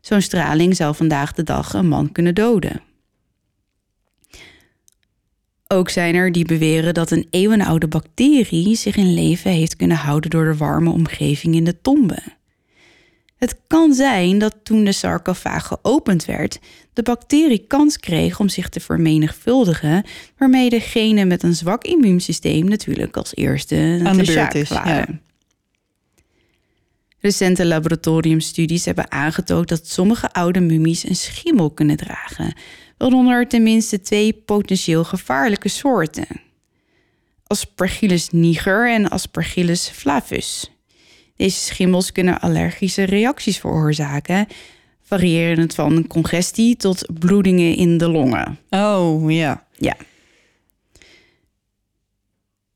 Zo'n straling zou vandaag de dag een man kunnen doden. Ook zijn er die beweren dat een eeuwenoude bacterie zich in leven heeft kunnen houden door de warme omgeving in de tombe. Het kan zijn dat toen de sarcofaag geopend werd, de bacterie kans kreeg om zich te vermenigvuldigen, waarmee degene met een zwak immuunsysteem natuurlijk als eerste Aan de de beurt zaak is, waren. ja. Recente laboratoriumstudies hebben aangetoond dat sommige oude mummies een schimmel kunnen dragen, waaronder tenminste twee potentieel gevaarlijke soorten: Aspergillus niger en Aspergillus flavus. Deze schimmels kunnen allergische reacties veroorzaken, variërend van congestie tot bloedingen in de longen. Oh, ja. Ja.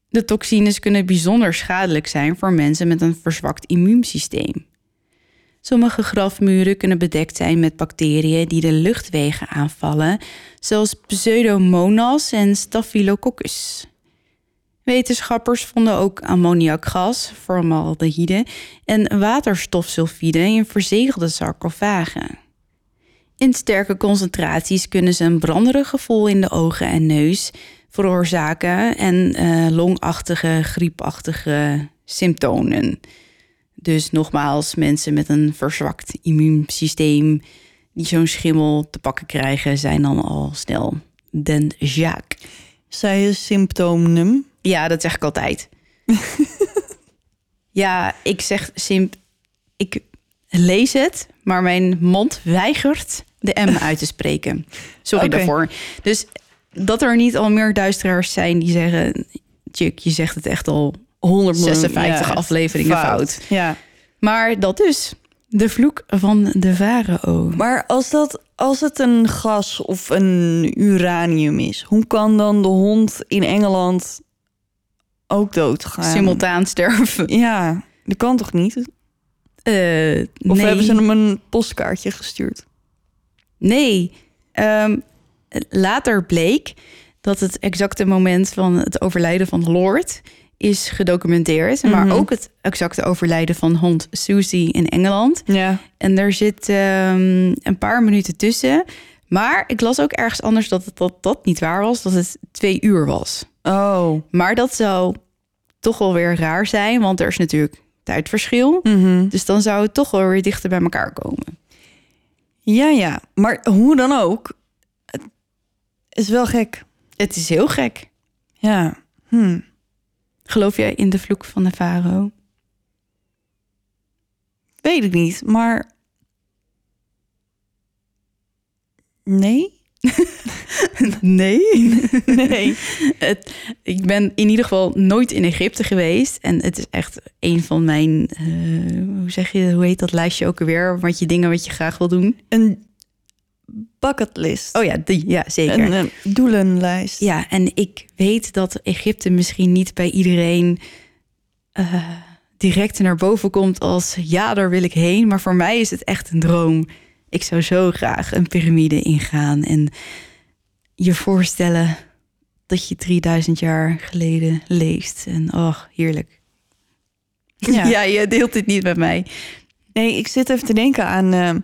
De toxines kunnen bijzonder schadelijk zijn voor mensen met een verzwakt immuunsysteem. Sommige grafmuren kunnen bedekt zijn met bacteriën die de luchtwegen aanvallen, zoals Pseudomonas en Staphylococcus. Wetenschappers vonden ook ammoniakgas, formaldehyde en waterstofsulfide in verzegelde sarcofagen. In sterke concentraties kunnen ze een branderig gevoel in de ogen en neus veroorzaken en eh, longachtige, griepachtige symptomen. Dus nogmaals, mensen met een verzwakt immuunsysteem die zo'n schimmel te pakken krijgen, zijn dan al snel den Jacques. Zij je symptomen. Ja, dat zeg ik altijd. ja, ik zeg simp. Ik lees het, maar mijn mond weigert de M uit te spreken. Sorry Oké. daarvoor. Dus dat er niet al meer duisteraars zijn die zeggen... Chick, je zegt het echt al 100 miljoen, 56 ja, afleveringen fout. Ja. Maar dat dus. De vloek van de farao. Maar als, dat, als het een gas of een uranium is, hoe kan dan de hond in Engeland ook doodgaan? Simultaan sterven. Ja, dat kan toch niet? Eh, Of nee. hebben ze hem een postkaartje gestuurd? Nee. Ehm, later bleek dat het exacte moment van het overlijden van Lord is gedocumenteerd. Maar Mhm. ook het exacte overlijden van hond Susie in Engeland. Ja. En daar zit ehm, een paar minuten tussen. Maar ik las ook ergens anders dat het, dat dat niet waar was. Dat het twee uur was. Oh. Maar dat zou toch wel weer raar zijn. Want er is natuurlijk tijdverschil. Mhm. Dus dan zou het toch wel weer dichter bij elkaar komen. Ja, ja. Maar hoe dan ook, het is wel gek. Het is heel gek. Ja. Hm. Geloof jij in de vloek van de farao? Weet ik niet, maar... Nee? Nee. Nee. Het, ik ben in ieder geval nooit in Egypte geweest. En het is echt een van mijn, eh, hoe zeg je, hoe heet dat lijstje ook alweer? Wat je dingen wat je graag wil doen. Een bucketlist. Oh ja, die, ja zeker. Een, een doelenlijst. Ja, en ik weet dat Egypte misschien niet bij iedereen eh, direct naar boven komt als ja, daar wil ik heen. Maar voor mij is het echt een droom. Ik zou zo graag een piramide ingaan en je voorstellen dat je 3000 jaar geleden leeft. En oh, heerlijk. Ja. Ja, je deelt dit niet met mij. Nee, ik zit even te denken aan... ehm,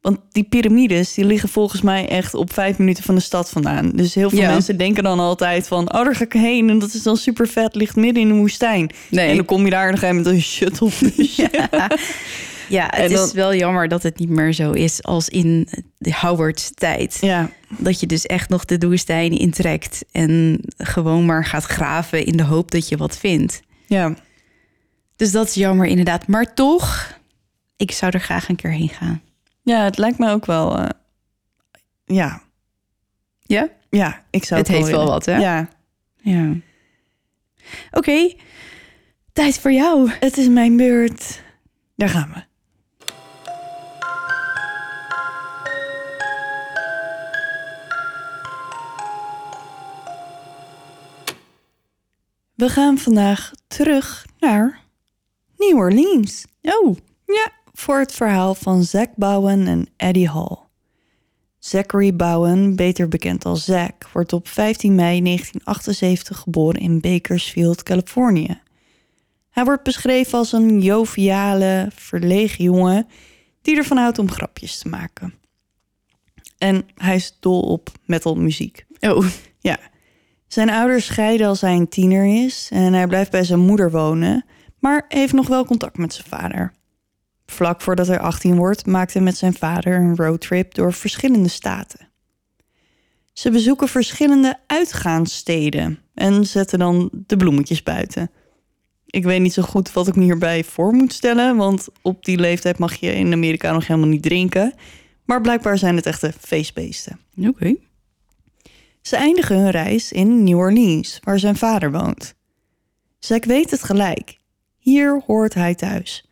want die piramides, die liggen volgens mij echt op vijf minuten van de stad vandaan. Dus heel veel Ja. mensen denken dan altijd van... oh, daar ga ik heen en dat is dan super vet, ligt midden in de woestijn. Nee. En dan kom je daar nog even met een shuttlebusje. Ja, het En dan- is wel jammer dat het niet meer zo is als in de Howard's tijd. ja. Dat je dus echt nog de woestijn intrekt en gewoon maar gaat graven in de hoop dat je wat vindt. ja. Dus dat is jammer inderdaad. Maar toch, ik zou er graag een keer heen gaan. Ja, het lijkt me ook wel... eh, ja. Ja? Ja, ik zou Het heeft wel wat, hè? Ja. Ja. Oké, tijd voor jou. Het is mijn beurt. Daar gaan we. We gaan vandaag terug naar New Orleans. Oh, Ja, voor het verhaal van Zack Bowen en Eddie Hall. Zachary Bowen, beter bekend als Zack, wordt op 15 mei 1978 geboren in Bakersfield, Californië. Hij wordt beschreven als een joviale, verlegen jongen die ervan houdt om grapjes te maken. En hij is dol op metalmuziek. oh. Ja. Zijn ouders scheiden als hij een tiener is en hij blijft bij zijn moeder wonen, maar heeft nog wel contact met zijn vader. Vlak voordat hij 18 wordt, maakt hij met zijn vader een roadtrip door verschillende staten. Ze bezoeken verschillende uitgaanssteden en zetten dan de bloemetjes buiten. Ik weet niet zo goed wat ik me hierbij voor moet stellen, want op die leeftijd mag je in Amerika nog helemaal niet drinken. Maar blijkbaar zijn het echte feestbeesten. Oké. Ze eindigen hun reis in New Orleans, waar zijn vader woont. Zack weet het gelijk. Hier hoort hij thuis.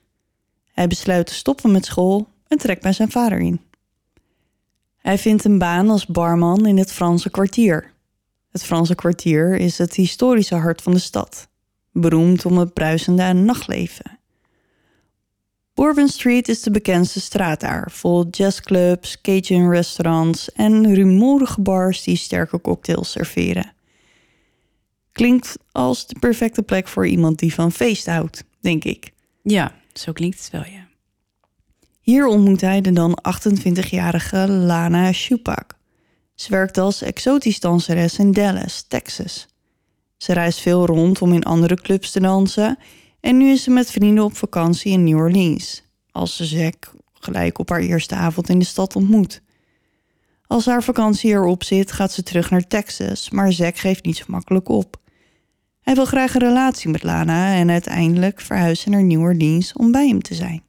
Hij besluit te stoppen met school en trekt bij zijn vader in. Hij vindt een baan als barman in het Franse kwartier. Het Franse kwartier is het historische hart van de stad, beroemd om het bruisende nachtleven. Bourbon Street is de bekendste straat daar, vol jazzclubs, Cajun restaurants en rumoerige bars die sterke cocktails serveren. Klinkt als de perfecte plek voor iemand die van feest houdt, denk ik. Ja, zo klinkt het wel, ja. Hier ontmoet hij de dan 28-jarige Lana Shupak. Ze werkt als exotisch danseres in Dallas, Texas. Ze reist veel rond om in andere clubs te dansen en nu is ze met vrienden op vakantie in New Orleans, als ze Zack gelijk op haar eerste avond in de stad ontmoet. Als haar vakantie erop zit, gaat ze terug naar Texas, maar Zack geeft niet zo makkelijk op. Hij wil graag een relatie met Lana en uiteindelijk verhuist ze naar New Orleans om bij hem te zijn.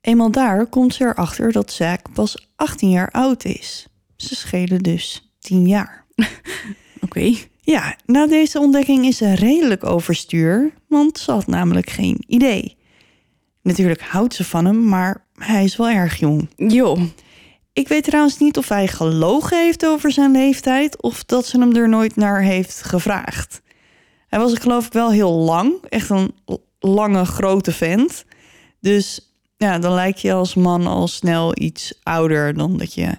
Eenmaal daar komt ze erachter dat Zack pas 18 jaar oud is. Ze schelen dus 10 jaar. Oké. Ja, na deze ontdekking is ze redelijk overstuur, want ze had namelijk geen idee. Natuurlijk houdt ze van hem, maar hij is wel erg jong. Joh. Ik weet trouwens niet of hij gelogen heeft over zijn leeftijd of dat ze hem er nooit naar heeft gevraagd. Hij was geloof ik wel heel lang, echt een lange grote vent. Dus ja, dan lijk je als man al snel iets ouder dan dat je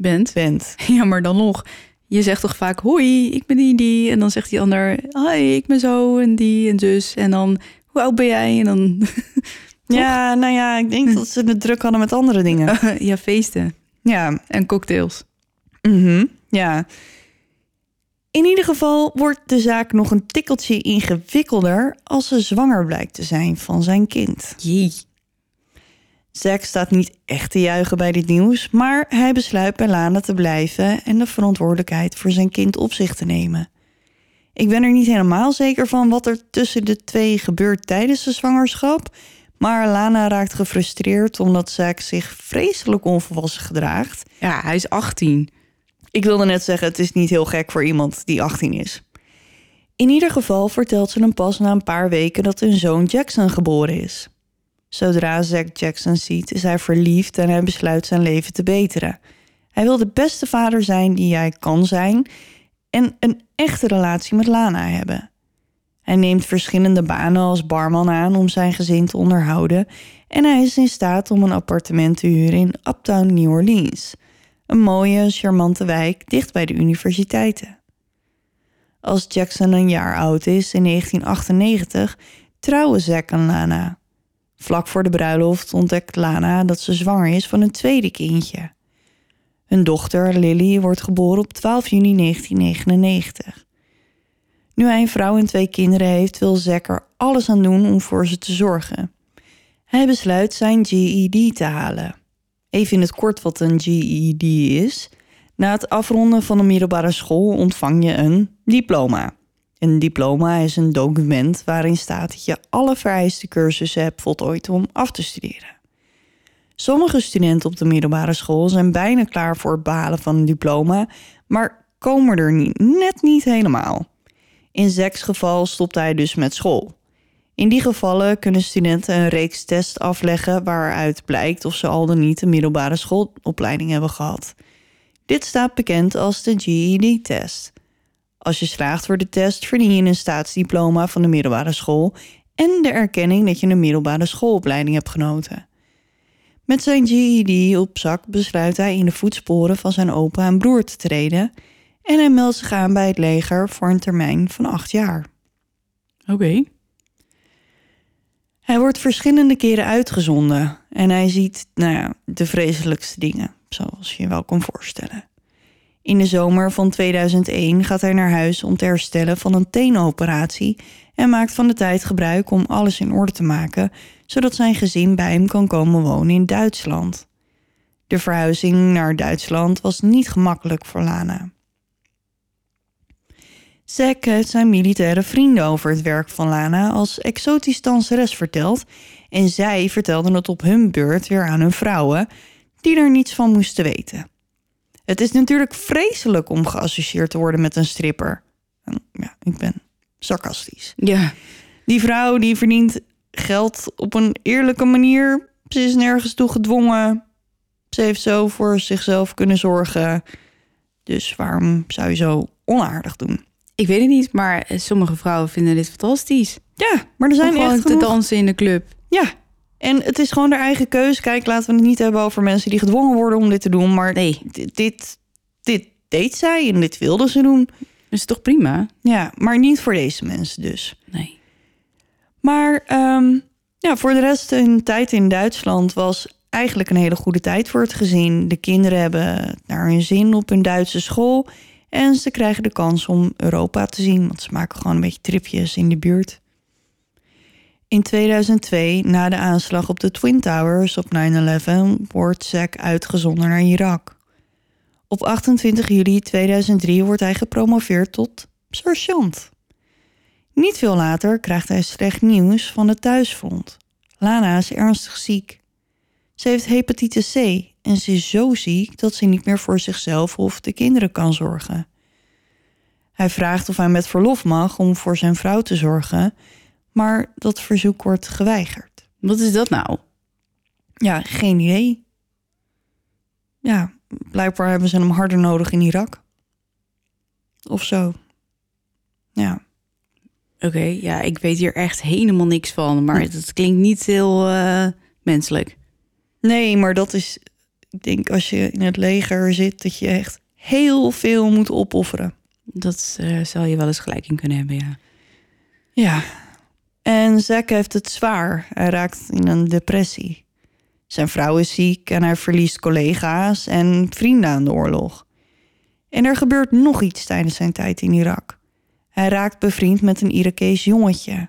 Bent. bent. Ja, maar dan nog. Je zegt toch vaak, hoi, ik ben die, die. En dan zegt die ander, hi, ik ben zo en die en zus. En dan, hoe oud ben jij? En dan, Ja, nou ja, ik denk dat ze het druk hadden met andere dingen. ja, feesten Ja, en cocktails. Mhm, ja. In ieder geval wordt de zaak nog een tikkeltje ingewikkelder als ze zwanger blijkt te zijn van zijn kind. Jee. Zack staat niet echt te juichen bij dit nieuws, maar hij besluit bij Lana te blijven en de verantwoordelijkheid voor zijn kind op zich te nemen. Ik ben er niet helemaal zeker van wat er tussen de twee gebeurt tijdens de zwangerschap, maar Lana raakt gefrustreerd omdat Zack zich vreselijk onvolwassen gedraagt Ja, hij is 18. Ik wilde net zeggen, het is niet heel gek voor iemand die 18 is. In ieder geval vertelt ze hem pas na een paar weken dat hun zoon Jackson geboren is. Zodra Zack Jackson ziet, is hij verliefd en hij besluit zijn leven te beteren. Hij wil de beste vader zijn die hij kan zijn en een echte relatie met Lana hebben. Hij neemt verschillende banen als barman aan om zijn gezin te onderhouden en hij is in staat om een appartement te huren in Uptown New Orleans, een mooie, charmante wijk dicht bij de universiteiten. Als Jackson een jaar oud is in 1998, trouwen Zack en Lana. Vlak voor de bruiloft ontdekt Lana dat ze zwanger is van een tweede kindje. Hun dochter Lily wordt geboren op 12 juni 1999. Nu hij een vrouw en twee kinderen heeft, wil Zack er alles aan doen om voor ze te zorgen. Hij besluit zijn GED te halen. Even in het kort wat een GED is. Na het afronden van de middelbare school ontvang je een diploma. Een diploma is een document waarin staat dat je alle vereiste cursussen hebt voltooid om af te studeren. Sommige studenten op de middelbare school zijn bijna klaar voor het behalen van een diploma, maar komen er niet, net niet helemaal. In Zack's geval stopt hij dus met school. In die gevallen kunnen studenten een reeks tests afleggen waaruit blijkt of ze al dan niet een middelbare schoolopleiding hebben gehad. Dit staat bekend als de GED-test. Als je slaagt voor de test verdien je een staatsdiploma van de middelbare school en de erkenning dat je een middelbare schoolopleiding hebt genoten. Met zijn GED op zak besluit hij in de voetsporen van zijn opa en broer te treden en hij meldt zich aan bij het leger voor een termijn van acht jaar. Oké. Hij wordt verschillende keren uitgezonden en hij ziet nou ja, de vreselijkste dingen, zoals je je wel kan voorstellen. In de zomer van 2001 gaat hij naar huis om te herstellen van een teenoperatie en maakt van de tijd gebruik om alles in orde te maken, zodat zijn gezin bij hem kan komen wonen in Duitsland. De verhuizing naar Duitsland was niet gemakkelijk voor Lana. Zack heeft zijn militaire vrienden over het werk van Lana als exotisch danseres verteld en zij vertelden het op hun beurt weer aan hun vrouwen, die er niets van moesten weten. Het is natuurlijk vreselijk om geassocieerd te worden met een stripper. En ja, ik ben sarcastisch. Ja. Die vrouw die verdient geld op een eerlijke manier. Ze is nergens toe gedwongen. Ze heeft zo voor zichzelf kunnen zorgen. Dus waarom zou je zo onaardig doen? Ik weet het niet, maar sommige vrouwen vinden dit fantastisch. Ja, maar er zijn Om gewoon echt te genoeg... dansen in de club. Ja, en het is gewoon haar eigen keuze. Kijk, laten we het niet hebben over mensen die gedwongen worden om dit te doen. Maar Nee, dit, dit, dit deed zij en dit wilde ze doen. is toch prima? Ja, maar niet voor deze mensen dus. Nee. Maar ehm, ja, voor de rest, hun tijd in Duitsland was eigenlijk een hele goede tijd voor het gezin. De kinderen hebben naar hun zin op hun Duitse school. En ze krijgen de kans om Europa te zien, want ze maken gewoon een beetje tripjes in de buurt. In 2002, na de aanslag op de Twin Towers op 9-11, wordt Zack uitgezonden naar Irak. Op 28 juli 2003 wordt hij gepromoveerd tot sergeant. Niet veel later krijgt hij slecht nieuws van het thuisfront. Lana is ernstig ziek. Ze heeft hepatitis C en ze is zo ziek dat ze niet meer voor zichzelf of de kinderen kan zorgen. Hij vraagt of hij met verlof mag om voor zijn vrouw te zorgen, maar dat verzoek wordt geweigerd. Wat is dat nou? Ja, geen idee. Ja, blijkbaar hebben ze hem harder nodig in Irak. Of zo. Ja. Oké, ja, ik weet hier echt helemaal niks van, maar het klinkt niet heel eh, menselijk. Nee, maar dat is, ik denk als je in het leger zit, dat je echt heel veel moet opofferen. Dat eh, zal je wel eens gelijk in kunnen hebben, ja. Ja. En Zack heeft het zwaar. Hij raakt in een depressie. Zijn vrouw is ziek en hij verliest collega's en vrienden aan de oorlog. En er gebeurt nog iets tijdens zijn tijd in Irak. Hij raakt bevriend met een Irakees jongetje.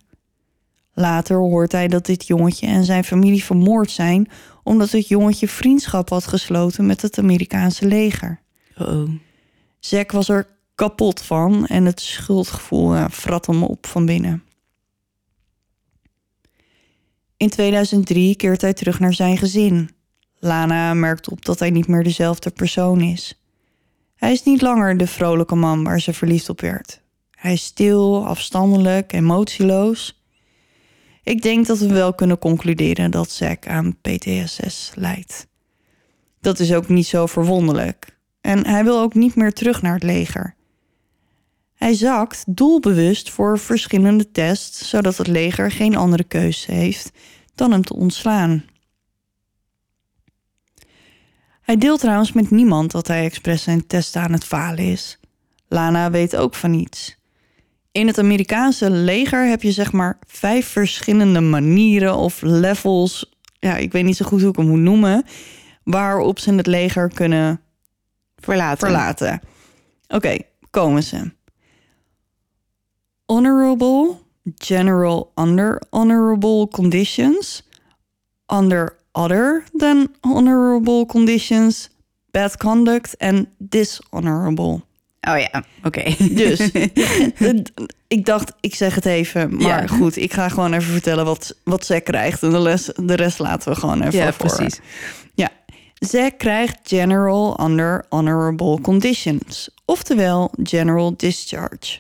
Later hoort hij dat dit jongetje en zijn familie vermoord zijn omdat het jongetje vriendschap had gesloten met het Amerikaanse leger. Oh, Zack was er kapot van en het schuldgevoel ja, vrat hem op van binnen. In 2003 keert hij terug naar zijn gezin. Lana merkt op dat hij niet meer dezelfde persoon is. Hij is niet langer de vrolijke man waar ze verliefd op werd. Hij is stil, afstandelijk, emotieloos. Ik denk dat we wel kunnen concluderen dat Zack aan PTSS lijdt. Dat is ook niet zo verwonderlijk. En hij wil ook niet meer terug naar het leger. Hij zakt doelbewust voor verschillende tests, zodat het leger geen andere keuze heeft dan hem te ontslaan. Hij deelt trouwens met niemand dat hij expres zijn test aan het falen is. Lana weet ook van niets. In het Amerikaanse leger heb je zeg maar vijf verschillende manieren of levels. Ja, ik weet niet zo goed hoe ik hem moet noemen. Waarop ze het leger kunnen Verlaten. verlaten. Oké, komen ze. Honorable, general under honorable conditions, under other than honorable conditions, bad conduct en dishonorable. Oh ja, oké. Dus ik dacht, ik zeg het even. Maar Ja. goed, ik ga gewoon even vertellen wat, wat zij krijgt. En de, les, de rest laten we gewoon even Ja, voor. precies. Ja, zij krijgt general under honorable conditions. Oftewel general discharge.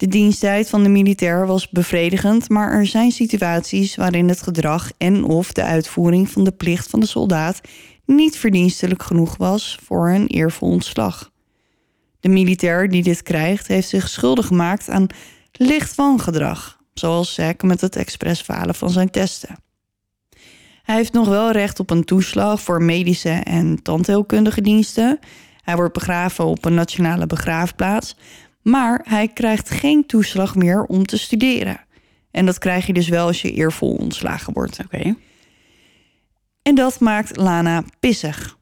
De diensttijd van de militair was bevredigend, maar er zijn situaties waarin het gedrag en of de uitvoering van de plicht van de soldaat niet verdienstelijk genoeg was voor een eervol ontslag. De militair die dit krijgt, heeft zich schuldig gemaakt aan licht wangedrag, zoals Zack met het expres falen van zijn testen. Hij heeft nog wel recht op een toeslag voor medische en tandheelkundige diensten. Hij wordt begraven op een nationale begraafplaats. Maar hij krijgt geen toeslag meer om te studeren. En dat krijg je dus wel als je eervol ontslagen wordt. Oké. En dat maakt Lana pissig.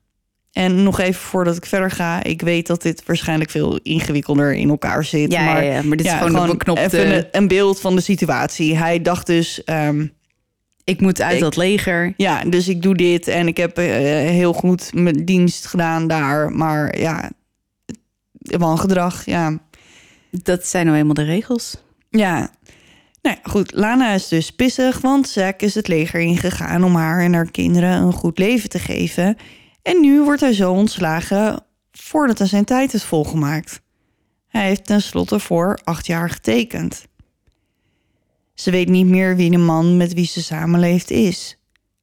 En nog even voordat ik verder ga, ik weet dat dit waarschijnlijk veel ingewikkelder in elkaar zit. Ja, maar ja, maar dit is gewoon de beknopte- Even een, een beeld van de situatie. Hij dacht dus, ehm, Ik moet uit Ik- dat leger. ja, dus ik doe dit en ik heb eh, heel goed mijn dienst gedaan daar. Maar ja, wangedrag, ja. Dat zijn nou eenmaal de regels. Ja, nou goed. Lana is dus pissig, want Zack is het leger ingegaan om haar en haar kinderen een goed leven te geven. En nu wordt hij zo ontslagen voordat hij zijn tijd is volgemaakt. Hij heeft tenslotte voor acht jaar getekend. Ze weet niet meer wie de man met wie ze samenleeft is.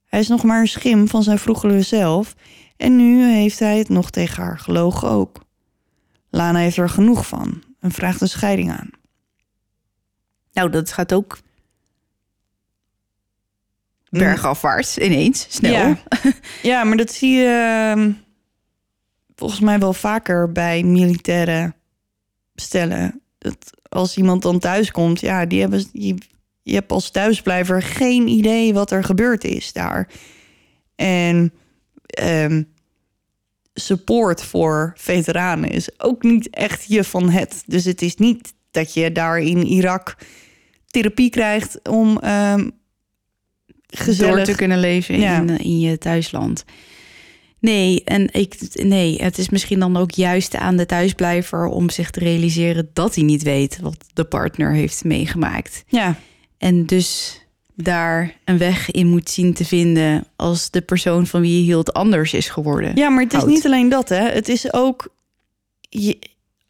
Hij is nog maar een schim van zijn vroegere zelf en nu heeft hij het nog tegen haar gelogen ook. Lana heeft er genoeg van en vraagt een scheiding aan. Nou, dat gaat ook bergafwaarts ineens, snel. Ja. ja, maar dat zie je ehm, volgens mij wel vaker bij militaire stellen. Dat als iemand dan thuis komt, ja, die hebben, je, je hebt als thuisblijver geen idee wat er gebeurd is daar. En ehm, support voor veteranen is ook niet echt je van het. Dus het is niet dat je daar in Irak therapie krijgt om ehm gezellig Door te kunnen leven Ja. in, in je thuisland. Nee, en ik, nee, het is misschien dan ook juist aan de thuisblijver om zich te realiseren dat hij niet weet wat de partner heeft meegemaakt. Ja, En dus daar een weg in moet zien te vinden als de persoon van wie je hield anders is geworden. Ja, maar het is Oud. niet alleen dat, hè. Het is ook... Je,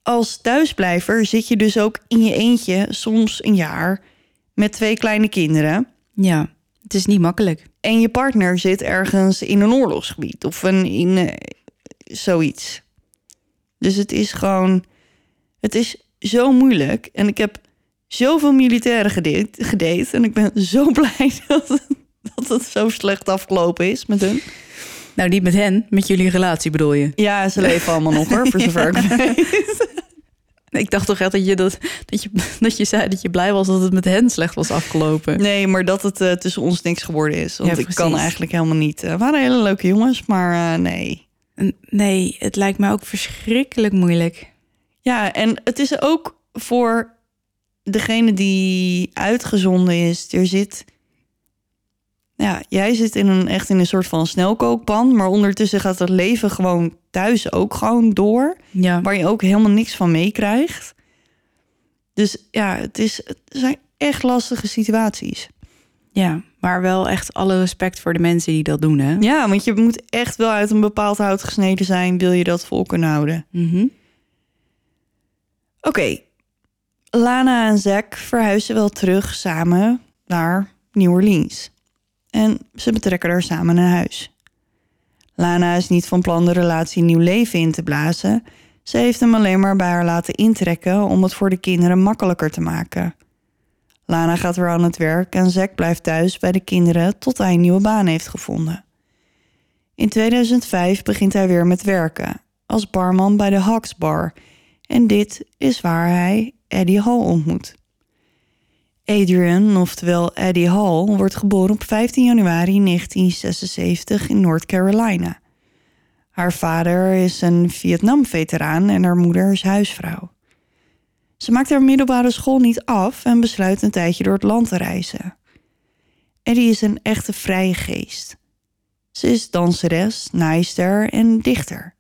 als thuisblijver zit je dus ook in je eentje... soms een jaar met twee kleine kinderen... Ja, het is niet makkelijk. en je partner zit ergens in een oorlogsgebied... of een, in eh, zoiets. Dus het is gewoon... Het is zo moeilijk. En ik heb zoveel militairen gedate, gedate en ik ben zo blij dat het, dat het zo slecht afgelopen is met hun. Nou, niet met hen, met jullie relatie bedoel je. Ja, ze leven allemaal nog hoor, voor zover ik weet. Ik dacht toch echt dat je, dat, dat, je, dat je zei dat je blij was dat het met hen slecht was afgelopen. Nee, maar dat het eh, tussen ons niks geworden is. Want Ja, ik kan eigenlijk helemaal niet. Het waren hele leuke jongens, maar eh, nee. Nee, het lijkt me ook verschrikkelijk moeilijk. Ja, en het is ook voor degene die uitgezonden is. Er zit. Ja, jij zit in een, echt in een soort van snelkookpan. Maar ondertussen gaat het leven gewoon thuis ook gewoon door. Ja, Waar je ook helemaal niks van meekrijgt. Dus ja, het, is, het zijn echt lastige situaties. ja, maar wel echt alle respect voor de mensen die dat doen, hè? Ja, want je moet echt wel uit een bepaald hout gesneden zijn, wil je dat vol kunnen houden. Mhm. Oké, Lana en Zack verhuizen wel terug samen naar New Orleans. En ze betrekken er samen een huis. Lana is niet van plan de relatie nieuw leven in te blazen. Ze heeft hem alleen maar bij haar laten intrekken om het voor de kinderen makkelijker te maken. Lana gaat weer aan het werk en Zack blijft thuis bij de kinderen tot hij een nieuwe baan heeft gevonden. In 2005 begint hij weer met werken als barman bij de Hawks Bar en dit is waar hij Eddie Hall ontmoet. Adrian, oftewel Eddie Hall, wordt geboren op 15 januari 1976 in North Carolina. Haar vader is een Vietnam-veteraan en haar moeder is huisvrouw. Ze maakt haar middelbare school niet af en besluit een tijdje door het land te reizen. Eddie is een echte vrije geest. Ze is danseres, naaister en dichter.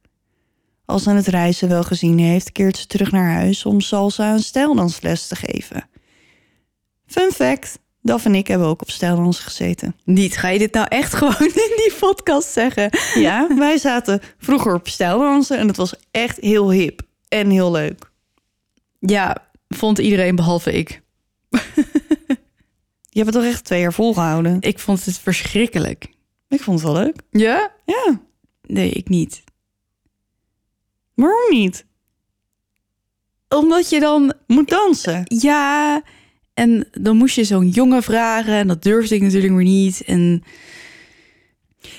Als ze het reizen wel gezien heeft, keert ze terug naar huis om salsa een stijldansles te geven. Fun fact, Daf en ik hebben ook op stijldans gezeten. Niet, ga je dit nou echt gewoon in die podcast zeggen? Ja, wij zaten vroeger op stijldansen en het was echt heel hip en heel leuk. Ja, vond iedereen behalve ik. Je hebt het toch echt twee jaar volgehouden? Ik vond het verschrikkelijk. Ik vond het wel leuk. Ja? Ja, Nee, ik niet. Waarom niet? Omdat je dan, Moet dansen. ja, en dan moest je zo'n jongen vragen en dat durfde ik natuurlijk weer niet. En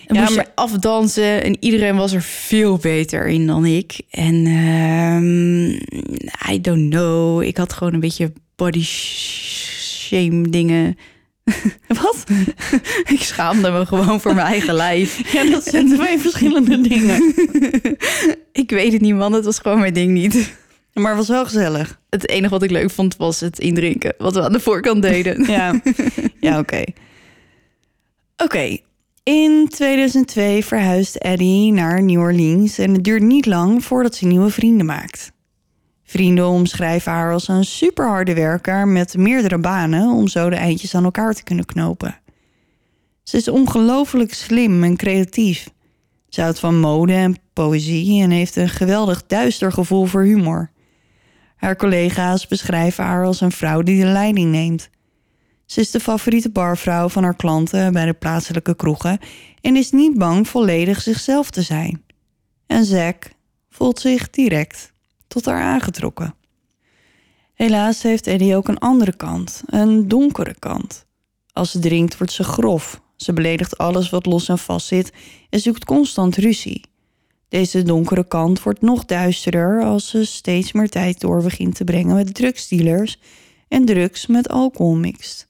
dan Ja, moest maar- je afdansen en iedereen was er veel beter in dan ik. En ehm, I don't know, ik had gewoon een beetje body shame dingen. Wat? Ik schaamde me gewoon voor mijn eigen lijf. Ja, dat zijn twee verschillende dingen. Ik weet het niet, man. Het was gewoon mijn ding niet. Maar het was wel gezellig. Het enige wat ik leuk vond was het indrinken. Wat we aan de voorkant deden. Ja, ja oké. Oké, in 2002 verhuist Eddie naar New Orleans en het duurt niet lang voordat ze nieuwe vrienden maakt. Vrienden omschrijven haar als een superharde werker met meerdere banen om zo de eindjes aan elkaar te kunnen knopen. Ze is ongelooflijk slim en creatief. Ze houdt van mode en poëzie en heeft een geweldig duister gevoel voor humor. Haar collega's beschrijven haar als een vrouw die de leiding neemt. Ze is de favoriete barvrouw van haar klanten bij de plaatselijke kroegen en is niet bang volledig zichzelf te zijn. En Zack voelt zich direct tot haar aangetrokken. Helaas heeft Eddie ook een andere kant, een donkere kant. Als ze drinkt wordt ze grof. Ze beledigt alles wat los en vast zit en zoekt constant ruzie. Deze donkere kant wordt nog duisterder als ze steeds meer tijd door begint te brengen met drugsdealers en drugs met alcohol mixt.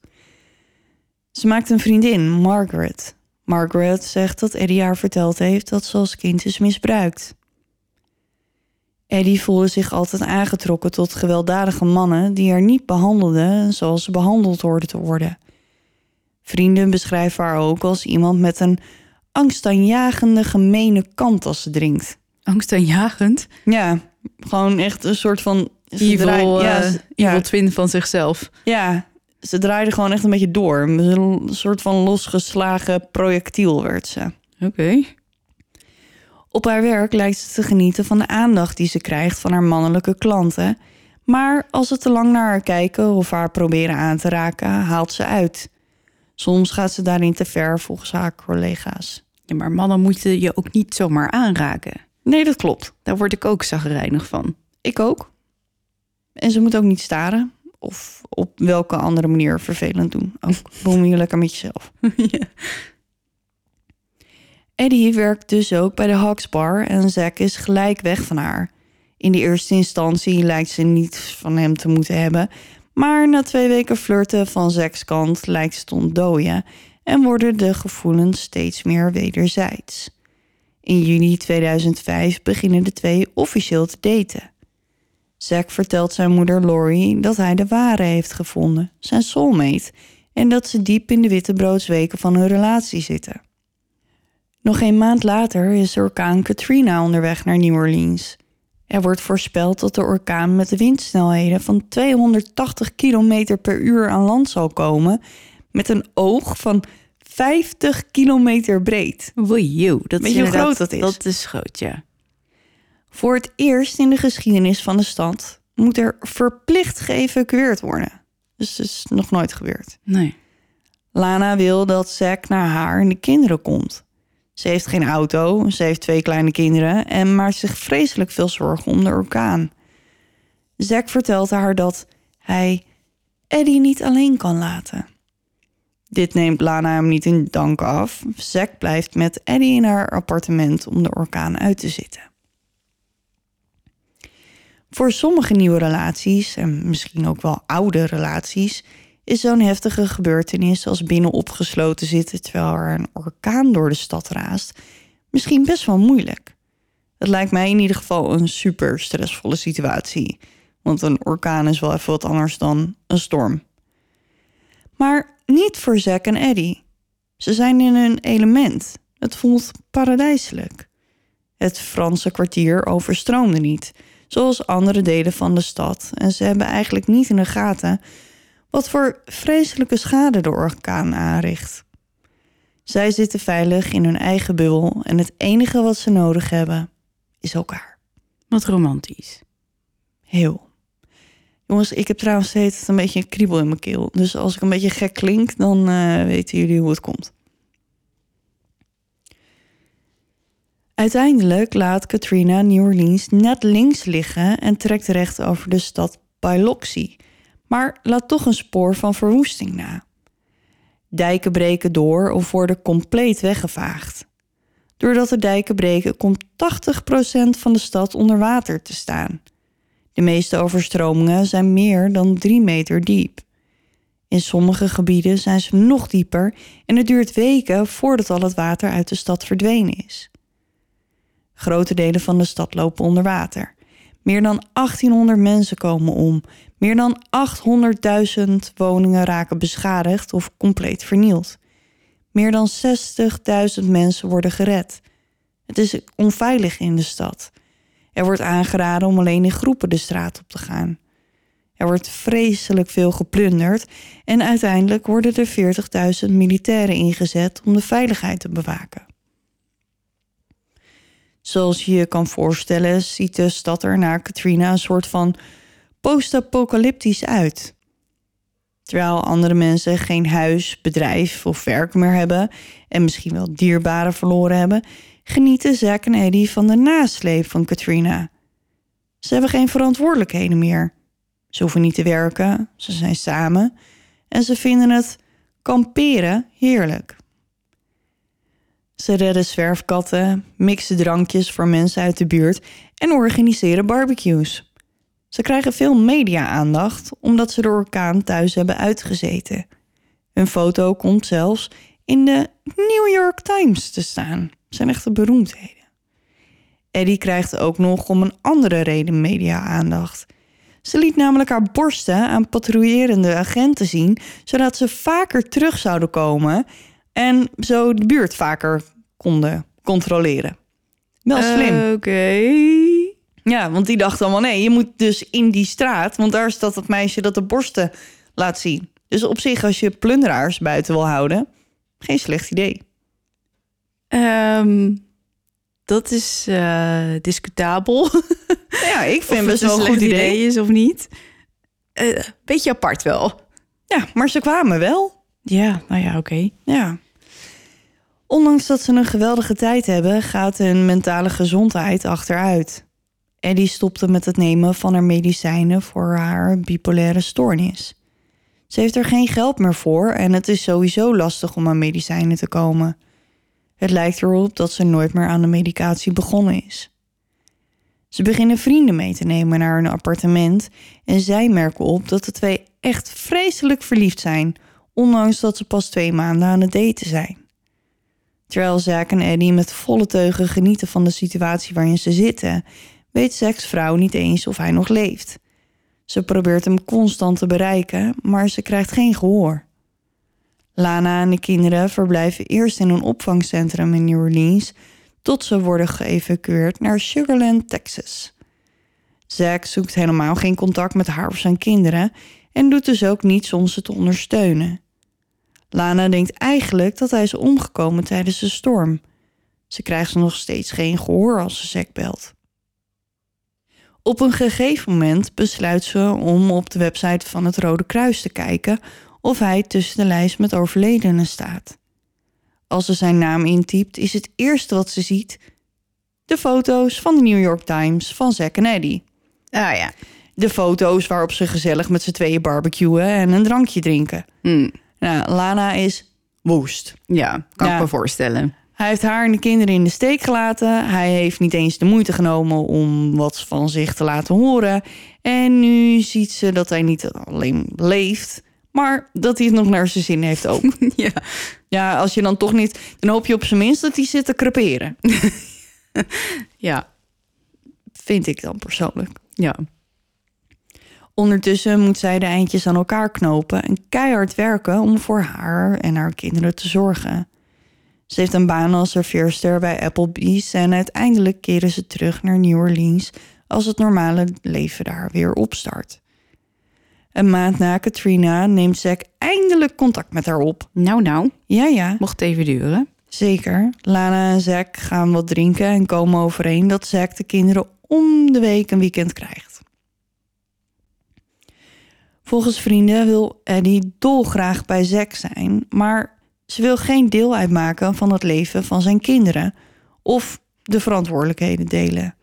Ze maakt een vriendin, Margaret. Margaret zegt dat Eddie haar verteld heeft dat ze als kind is misbruikt. Eddie voelde zich altijd aangetrokken tot gewelddadige mannen die haar niet behandelden zoals ze behandeld hoorden te worden. Vrienden beschrijven haar ook als iemand met een angstaanjagende, gemene kant als ze drinkt. Angstaanjagend. Ja, gewoon echt een soort van... Evil, ja, eh, ze- ja, evil twin van zichzelf. ja, ze draaide gewoon echt een beetje door. Een soort van losgeslagen projectiel werd ze. Oké. Op haar werk lijkt ze te genieten van de aandacht die ze krijgt van haar mannelijke klanten. Maar als ze te lang naar haar kijken of haar proberen aan te raken, haalt ze uit. Soms gaat ze daarin te ver volgens haar collega's. Ja, maar mannen moeten je ook niet zomaar aanraken. Nee, dat klopt. Daar word ik ook zagrijnig van. Ik ook. En ze moet ook niet staren. Of op welke andere manier vervelend doen. Ook bemoei je lekker met jezelf. ja. Eddie werkt dus ook bij de Hawks Bar en Zack is gelijk weg van haar. In de eerste instantie lijkt ze niets van hem te moeten hebben. Maar na twee weken flirten van Zack's kant lijkt ze te ontdooien... en worden de gevoelens steeds meer wederzijds. In juni 2005 beginnen de twee officieel te daten. Zack vertelt zijn moeder Lori dat hij de ware heeft gevonden, zijn soulmate... en dat ze diep in de wittebroodsweken van hun relatie zitten. Nog een maand later is orkaan Katrina onderweg naar New Orleans. Er wordt voorspeld dat de orkaan met de windsnelheden van 280 km per uur aan land zal komen, met een oog van 50 kilometer breed. Oei, joe, dat Weet je hoe groot dat is? Dat is groot, ja. Voor het eerst in de geschiedenis van de stad moet er verplicht geëvacueerd worden. Dus dat is nog nooit gebeurd. Nee. Lana wil dat Zack naar haar en de kinderen komt. Ze heeft geen auto, ze heeft twee kleine kinderen en maakt zich vreselijk veel zorgen om de orkaan. Zack vertelt haar dat hij Eddie niet alleen kan laten. Dit neemt Lana hem niet in dank af. Zack blijft met Eddie in haar appartement om de orkaan uit te zitten. Voor sommige nieuwe relaties, en misschien ook wel oude relaties, is zo'n heftige gebeurtenis als binnen opgesloten zitten terwijl er een orkaan door de stad raast, misschien best wel moeilijk. Het lijkt mij in ieder geval een super stressvolle situatie, want een orkaan is wel even wat anders dan een storm. Maar niet voor Zack en Eddie. Ze zijn in hun element. Het voelt paradijselijk. Het Franse kwartier overstroomde niet, zoals andere delen van de stad, en ze hebben eigenlijk niet in de gaten wat voor vreselijke schade de orkaan aanricht. Zij zitten veilig in hun eigen bubbel en het enige wat ze nodig hebben is elkaar. Wat romantisch. Heel. Jongens, ik heb trouwens steeds een beetje een kriebel in mijn keel. Dus als ik een beetje gek klink, dan uh, weten jullie hoe het komt. Uiteindelijk laat Katrina New Orleans net links liggen en trekt recht over de stad Biloxi, maar laat toch een spoor van verwoesting na. Dijken breken door of worden compleet weggevaagd. Doordat de dijken breken, komt 80% van de stad onder water te staan. De meeste overstromingen zijn meer dan 3 meter diep. In sommige gebieden zijn ze nog dieper en het duurt weken voordat al het water uit de stad verdwenen is. Grote delen van de stad lopen onder water. Meer dan 1800 mensen komen om. Meer dan 800.000 woningen raken beschadigd of compleet vernield. Meer dan 60.000 mensen worden gered. Het is onveilig in de stad. Er wordt aangeraden om alleen in groepen de straat op te gaan. Er wordt vreselijk veel geplunderd en uiteindelijk worden er 40.000 militairen ingezet om de veiligheid te bewaken. Zoals je je kan voorstellen, ziet de stad er na Katrina een soort van post-apocalyptisch uit. Terwijl andere mensen geen huis, bedrijf of werk meer hebben en misschien wel dierbaren verloren hebben, genieten Zack en Eddie van de nasleep van Katrina. Ze hebben geen verantwoordelijkheden meer. Ze hoeven niet te werken, ze zijn samen en ze vinden het kamperen heerlijk. Ze redden zwerfkatten, mixen drankjes voor mensen uit de buurt en organiseren barbecues. Ze krijgen veel media-aandacht omdat ze de orkaan thuis hebben uitgezeten. Hun foto komt zelfs in de New York Times te staan. zijn echte beroemdheden. Eddie krijgt ook nog om een andere reden media-aandacht. Ze liet namelijk haar borsten aan patrouillerende agenten zien, zodat ze vaker terug zouden komen en zo de buurt vaker konden controleren. Wel slim. Oké. Ja, want die dacht allemaal nee, je moet dus in die straat, want daar staat dat meisje dat de borsten laat zien. Dus op zich, als je plunderaars buiten wil houden, geen slecht idee. Ehm, dat is eh, discutabel. Ja, ik vind of best het wel een goed idee. is of niet. Eh, beetje apart wel. Ja, maar ze kwamen wel. Ja, nou ja, oké. Ja. Ondanks dat ze een geweldige tijd hebben, gaat hun mentale gezondheid achteruit. Eddie stopte met het nemen van haar medicijnen voor haar bipolaire stoornis. Ze heeft er geen geld meer voor en het is sowieso lastig om aan medicijnen te komen. Het lijkt erop dat ze nooit meer aan de medicatie begonnen is. Ze beginnen vrienden mee te nemen naar hun appartement en zij merken op dat de twee echt vreselijk verliefd zijn, ondanks dat ze pas twee maanden aan het daten zijn. Terwijl Zack en Eddie met volle teugen genieten van de situatie waarin ze zitten, weet Zack's vrouw niet eens of hij nog leeft. Ze probeert hem constant te bereiken, maar ze krijgt geen gehoor. Lana en de kinderen verblijven eerst in een opvangcentrum in New Orleans tot ze worden geëvacueerd naar Sugarland, Texas. Zack zoekt helemaal geen contact met haar of zijn kinderen en doet dus ook niets om ze te ondersteunen. Lana denkt eigenlijk dat hij is omgekomen tijdens de storm. Ze krijgt nog steeds geen gehoor als ze Zack belt. Op een gegeven moment besluit ze om op de website van het Rode Kruis te kijken of hij tussen de lijst met overledenen staat. Als ze zijn naam intypt, is het eerste wat ze ziet de foto's van de New York Times van Zack en Eddie. Ah ja. De foto's waarop ze gezellig met z'n tweeën barbecuen en een drankje drinken. Hm. Nou, Lana is woest. Ja, kan Ja. ik me voorstellen. Hij heeft haar en de kinderen in de steek gelaten. Hij heeft niet eens de moeite genomen om wat van zich te laten horen. En nu ziet ze dat hij niet alleen leeft, maar dat hij het nog naar zijn zin heeft ook. Ja. ja, als je dan toch niet, dan hoop je op zijn minst dat hij zit te creperen. Ja. Vind ik dan persoonlijk. Ja. Ondertussen moet zij de eindjes aan elkaar knopen en keihard werken om voor haar en haar kinderen te zorgen. Ze heeft een baan als serveerster bij Applebee's en uiteindelijk keren ze terug naar New Orleans als het normale leven daar weer opstart. Een maand na Katrina neemt Zack eindelijk contact met haar op. Nou, nou. Ja, ja, Mocht even duren. zeker. Lana en Zack gaan wat drinken en komen overeen dat Zack de kinderen om de week een weekend krijgt. Volgens vrienden wil Eddie dolgraag bij Zack zijn, maar ze wil geen deel uitmaken van het leven van zijn kinderen of de verantwoordelijkheden delen.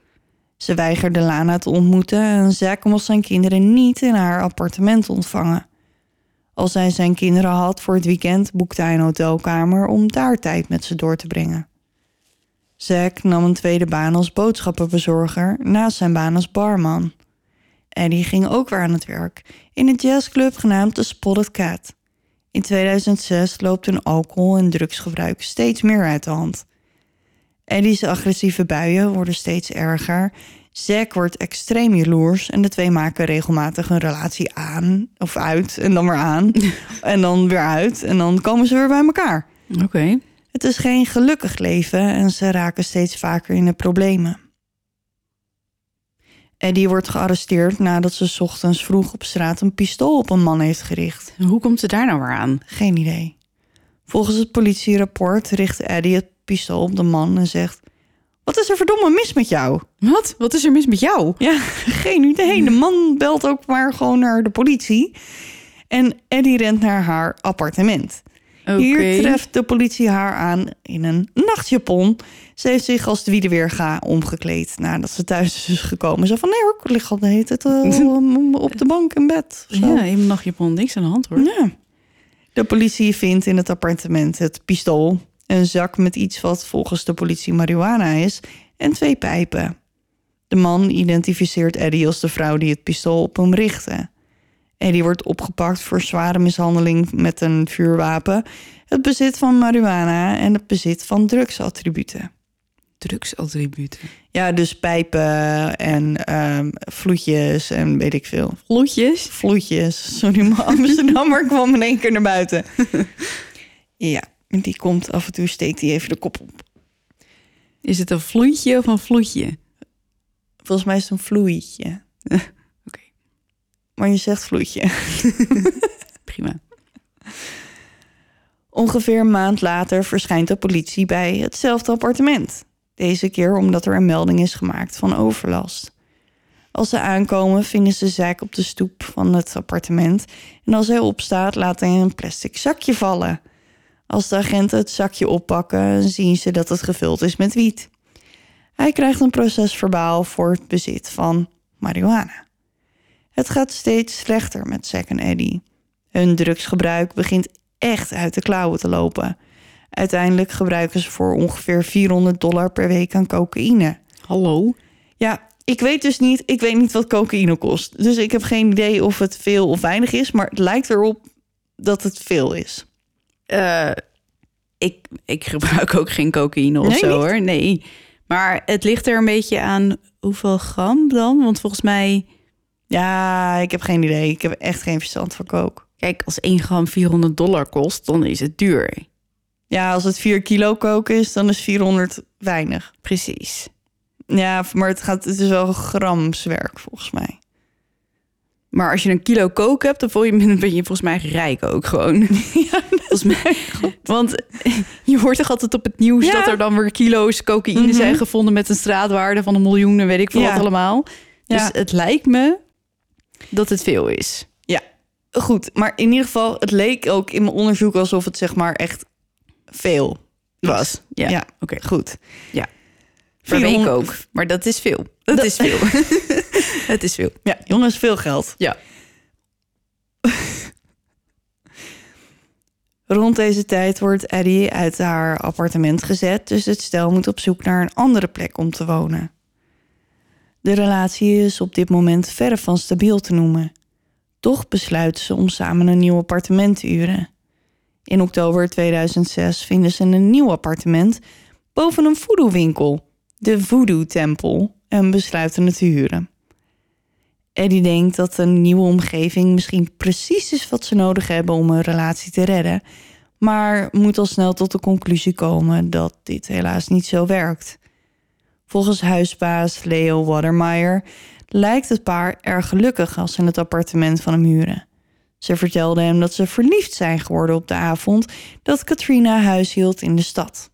Ze weigerde Lana te ontmoeten en Zack mocht zijn kinderen niet in haar appartement ontvangen. Als hij zijn kinderen had voor het weekend, boekte hij een hotelkamer om daar tijd met ze door te brengen. Zack nam een tweede baan als boodschappenbezorger naast zijn baan als barman. Eddie ging ook weer aan het werk in een jazzclub genaamd The Spotted Cat. In 2006 loopt hun alcohol- en drugsgebruik steeds meer uit de hand. Eddie's agressieve buien worden steeds erger. Zack wordt extreem jaloers en de twee maken regelmatig een relatie aan of uit en dan weer aan en dan weer uit en dan komen ze weer bij elkaar. Oké. Het is geen gelukkig leven en ze raken steeds vaker in de problemen. Eddie wordt gearresteerd nadat ze 's ochtends vroeg op straat een pistool op een man heeft gericht. Hoe komt ze daar nou weer aan? Geen idee. Volgens het politierapport richt Eddie het pistool op de man en zegt: Wat is er verdomme mis met jou? Wat? Wat is er mis met jou? Ja, geen idee. De man belt ook maar gewoon naar de politie. En Eddie rent naar haar appartement. Hier treft de politie haar aan in een nachtjapon. Ze heeft zich als de Wiedeweerga omgekleed nadat ze thuis is gekomen. Zo van, nee hoor, ik lig al de hele tijd eh, op de bank in bed. zo. Ja, in mijn nachtjapon. Niks aan de hand hoor. Ja. De politie vindt in het appartement het pistool, een zak met iets wat volgens de politie marihuana is en twee pijpen. De man identificeert Eddie als de vrouw die het pistool op hem richtte. Eddie wordt opgepakt voor zware mishandeling met een vuurwapen, het bezit van marihuana en het bezit van drugsattributen. Drugsattributen. Ja, dus pijpen en ehm vloetjes en weet ik veel. Vloedjes? Vloetjes. Sorry, mijn Amsterdammer kwam in één keer naar buiten. ja, die komt af en toe, steekt hij even de kop op. Is het een vloeitje of een vloedje? Volgens mij is het een vloeitje. Oké. Maar je zegt vloeitje. Prima. Ongeveer een maand later verschijnt de politie bij hetzelfde appartement. Deze keer omdat er een melding is gemaakt van overlast. Als ze aankomen vinden ze Zack op de stoep van het appartement... en als hij opstaat laat hij een plastic zakje vallen. Als de agenten het zakje oppakken zien ze dat het gevuld is met wiet. Hij krijgt een procesverbaal voor het bezit van marihuana. Het gaat steeds slechter met Zack en Eddie. Hun drugsgebruik begint echt uit de klauwen te lopen. Uiteindelijk gebruiken ze voor ongeveer 400 dollar per week aan cocaïne. Hallo? Ja, ik weet dus niet, ik weet niet wat cocaïne kost. Dus ik heb geen idee of het veel of weinig is, maar het lijkt erop dat het veel is. Eh, ik, ik gebruik ook geen cocaïne of Nee, zo niet? hoor. Nee. Maar het ligt er een beetje aan hoeveel gram dan? Want volgens mij, Ja, ik heb geen idee. Ik heb echt geen verstand van coke. kijk, als 1 gram 400 dollar kost, dan is het duur. Ja, als het 4 kilo coke is, dan is 400 weinig. Precies. Ja, maar het, gaat, het is wel gramswerk volgens mij. Maar als je een kilo kook hebt, dan voel je, ben je volgens mij rijk ook gewoon. Ja, Volgens mij. Want je hoort toch altijd op het nieuws Ja. dat er dan weer kilo's cocaïne Mhm. zijn gevonden met een straatwaarde van een miljoen en weet ik veel Ja. wat allemaal. Dus Ja. het lijkt me dat het veel is. Ja, goed. Maar in ieder geval, het leek ook in mijn onderzoek alsof het zeg maar echt veel was. Ja, Ja. oké. Goed. Per week 400 ook. Maar dat is veel. Dat, Dat- is veel. het is veel. Ja, jongens, veel geld. Ja. Rond deze tijd wordt Eddie uit haar appartement gezet, dus het stel moet op zoek naar een andere plek om te wonen. De relatie is op dit moment verre van stabiel te noemen. Toch besluiten ze om samen een nieuw appartement te huren. In oktober 2006 vinden ze een nieuw appartement boven een voodoo-winkel, de Voodoo-tempel, en besluiten het te huren. Eddie denkt dat een nieuwe omgeving misschien precies is wat ze nodig hebben om een relatie te redden, maar moet al snel tot de conclusie komen dat dit helaas niet zo werkt. Volgens huisbaas Leo Watermeyer lijkt het paar erg gelukkig als ze het appartement van hem huren. Ze vertelde hem dat ze verliefd zijn geworden op de avond dat Katrina huis hield in de stad.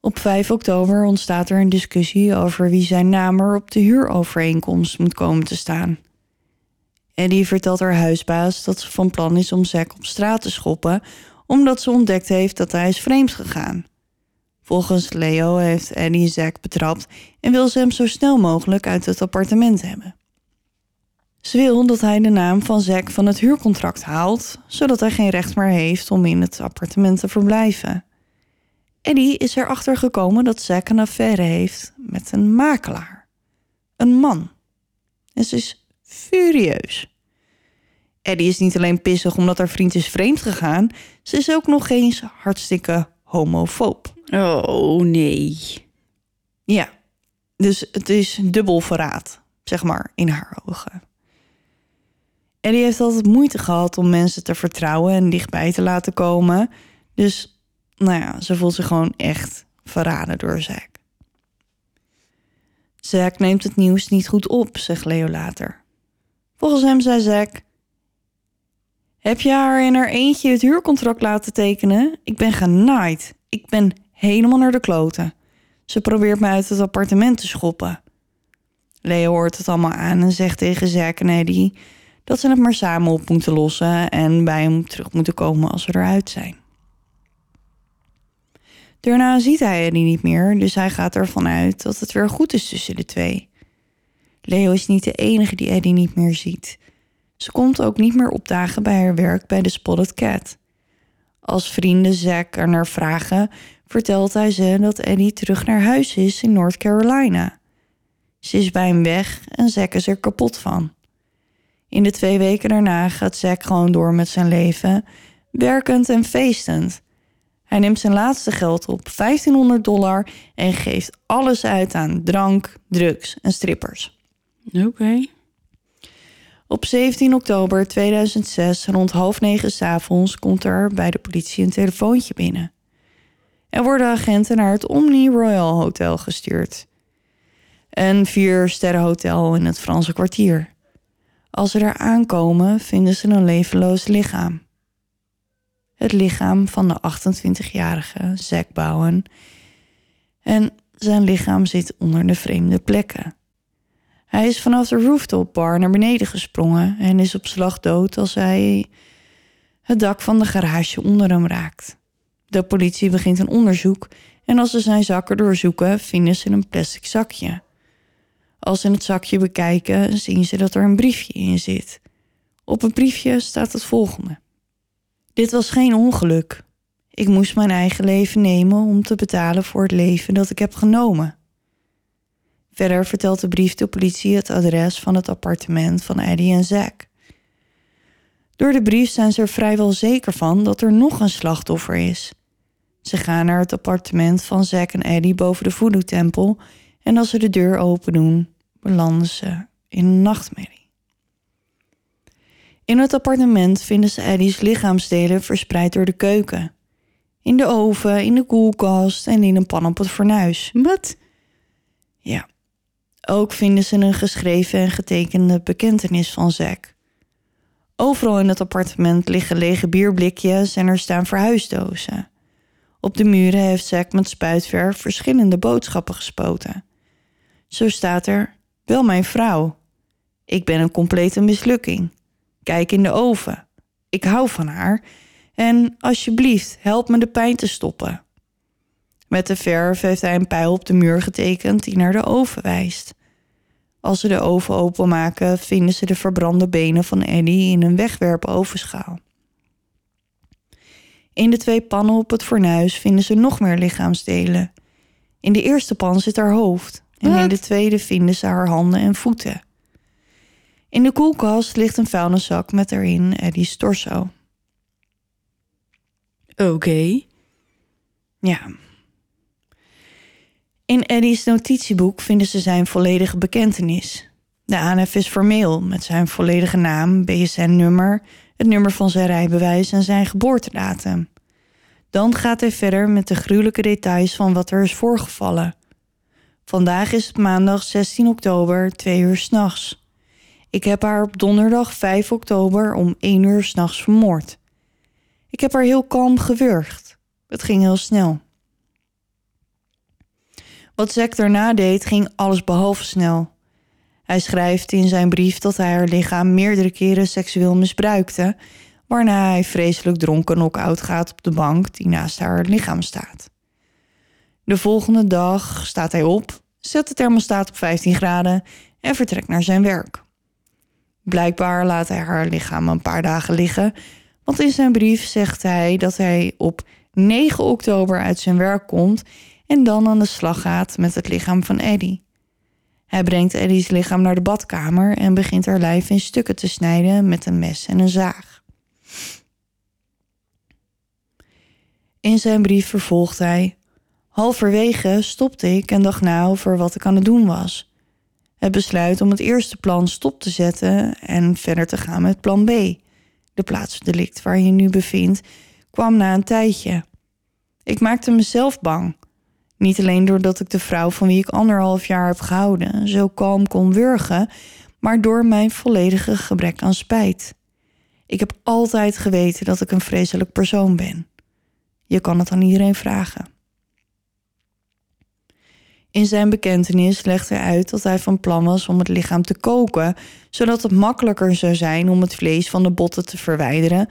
Op 5 oktober ontstaat er een discussie over wie zijn naam er op de huurovereenkomst moet komen te staan. Eddie vertelt haar huisbaas dat ze van plan is om Zack op straat te schoppen, omdat ze ontdekt heeft dat hij is vreemd gegaan. Volgens Leo heeft Eddie Zack betrapt en wil ze hem zo snel mogelijk uit het appartement hebben. Ze wil dat hij de naam van Zack van het huurcontract haalt, zodat hij geen recht meer heeft om in het appartement te verblijven. Eddie is erachter gekomen dat Zack een affaire heeft met een makelaar. Een man. En ze is furieus. Eddie is niet alleen pissig omdat haar vriend is vreemd gegaan, ze is ook nog eens hartstikke homofoob. Oh, nee. Ja, dus het is dubbel verraad, zeg maar, in haar ogen. Eddie heeft altijd moeite gehad om mensen te vertrouwen en dichtbij te laten komen. Dus, nou ja, ze voelt zich gewoon echt verraden door Zack. Zack neemt het nieuws niet goed op, zegt Leo later. Volgens hem zei Zack... Heb je haar in haar eentje het huurcontract laten tekenen? Ik ben genaaid. Ik ben helemaal naar de kloten. Ze probeert me uit het appartement te schoppen. Leo hoort het allemaal aan en zegt tegen Zack en Eddie... dat ze het maar samen op moeten lossen... en bij hem terug moeten komen als ze eruit zijn. Daarna ziet hij Eddie niet meer, dus hij gaat ervan uit dat het weer goed is tussen de twee. Leo is niet de enige die Eddie niet meer ziet. Ze komt ook niet meer opdagen bij haar werk bij de Spotted Cat. Als vrienden Zack er naar vragen, vertelt hij ze dat Eddie terug naar huis is in North Carolina. Ze is bij hem weg en Zack is er kapot van. In de twee weken daarna gaat Zack gewoon door met zijn leven, werkend en feestend. Hij neemt zijn laatste geld op, 1500 dollar, en geeft alles uit aan drank, drugs en strippers. Oké. Op 17 oktober 2006, rond half negen 's avonds, komt er bij de politie een telefoontje binnen. Er worden agenten naar het Omni Royal Hotel gestuurd. Een vier-sterrenhotel in het Franse kwartier. Als ze daar aankomen, vinden ze een levenloos lichaam. Het lichaam van de 28-jarige Zack Bowen. En zijn lichaam zit onder de vreemde plekken. Hij is vanaf de rooftop bar naar beneden gesprongen en is op slag dood als hij het dak van de garage onder hem raakt. De politie begint een onderzoek en als ze zijn zakken doorzoeken, vinden ze een plastic zakje. Als ze het zakje bekijken, zien ze dat er een briefje in zit. Op het briefje staat het volgende: Dit was geen ongeluk. Ik moest mijn eigen leven nemen om te betalen voor het leven dat ik heb genomen. Verder vertelt de brief de politie het adres van het appartement van Eddie en Zack. Door de brief zijn ze er vrijwel zeker van dat er nog een slachtoffer is. Ze gaan naar het appartement van Zack en Eddie boven de voodoo-tempel en als ze de deur open doen, belanden ze in een nachtmerrie. In het appartement vinden ze Eddie's lichaamsdelen verspreid door de keuken. In de oven, in de koelkast en in een pan op het fornuis. Wat? Ja. Ook vinden ze een geschreven en getekende bekentenis van Zack. Overal in het appartement liggen lege bierblikjes en er staan verhuisdozen. Op de muren heeft Zack met spuitverf verschillende boodschappen gespoten. Zo staat er: Wel mijn vrouw. Ik ben een complete mislukking. Kijk in de oven. Ik hou van haar. En alsjeblieft, help me de pijn te stoppen. Met de verf heeft hij een pijl op de muur getekend die naar de oven wijst. Als ze de oven openmaken, vinden ze de verbrande benen van Eddie in een wegwerpovenschaal. In de twee pannen op het fornuis vinden ze nog meer lichaamsdelen. In de eerste pan zit haar hoofd en in de tweede vinden ze haar handen en voeten. In de koelkast ligt een vuilniszak met erin Eddie's torso. Oké. Ja. In Eddie's notitieboek vinden ze zijn volledige bekentenis. De aanhef is formeel met zijn volledige naam, BSN-nummer, het nummer van zijn rijbewijs en zijn geboortedatum. Dan gaat hij verder met de gruwelijke details van wat er is voorgevallen. Vandaag is het maandag 16 oktober, 2 uur s'nachts. Ik heb haar op donderdag 5 oktober om 1 uur s'nachts vermoord. Ik heb haar heel kalm gewurgd. Het ging heel snel. Wat Zack daarna deed, ging alles behalve snel. Hij schrijft in zijn brief dat hij haar lichaam meerdere keren seksueel misbruikte, waarna hij vreselijk dronken knock-out gaat op de bank die naast haar lichaam staat. De volgende dag staat hij op, zet de thermostaat op 15 graden en vertrekt naar zijn werk. Blijkbaar laat hij haar lichaam een paar dagen liggen, want in zijn brief zegt hij dat hij op 9 oktober uit zijn werk komt en dan aan de slag gaat met het lichaam van Eddie. Hij brengt Eddie's lichaam naar de badkamer en begint haar lijf in stukken te snijden met een mes en een zaag. In zijn brief vervolgt hij: Halverwege stopte ik en dacht na over wat ik aan het doen was. Het besluit om het eerste plan stop te zetten en verder te gaan met plan B. De plaatsdelict waar je je nu bevindt, kwam na een tijdje. Ik maakte mezelf bang. Niet alleen doordat ik de vrouw van wie ik anderhalf jaar heb gehouden zo kalm kon wurgen, maar door mijn volledige gebrek aan spijt. Ik heb altijd geweten dat ik een vreselijk persoon ben. Je kan het aan iedereen vragen. In zijn bekentenis legt hij uit dat hij van plan was om het lichaam te koken, zodat het makkelijker zou zijn om het vlees van de botten te verwijderen,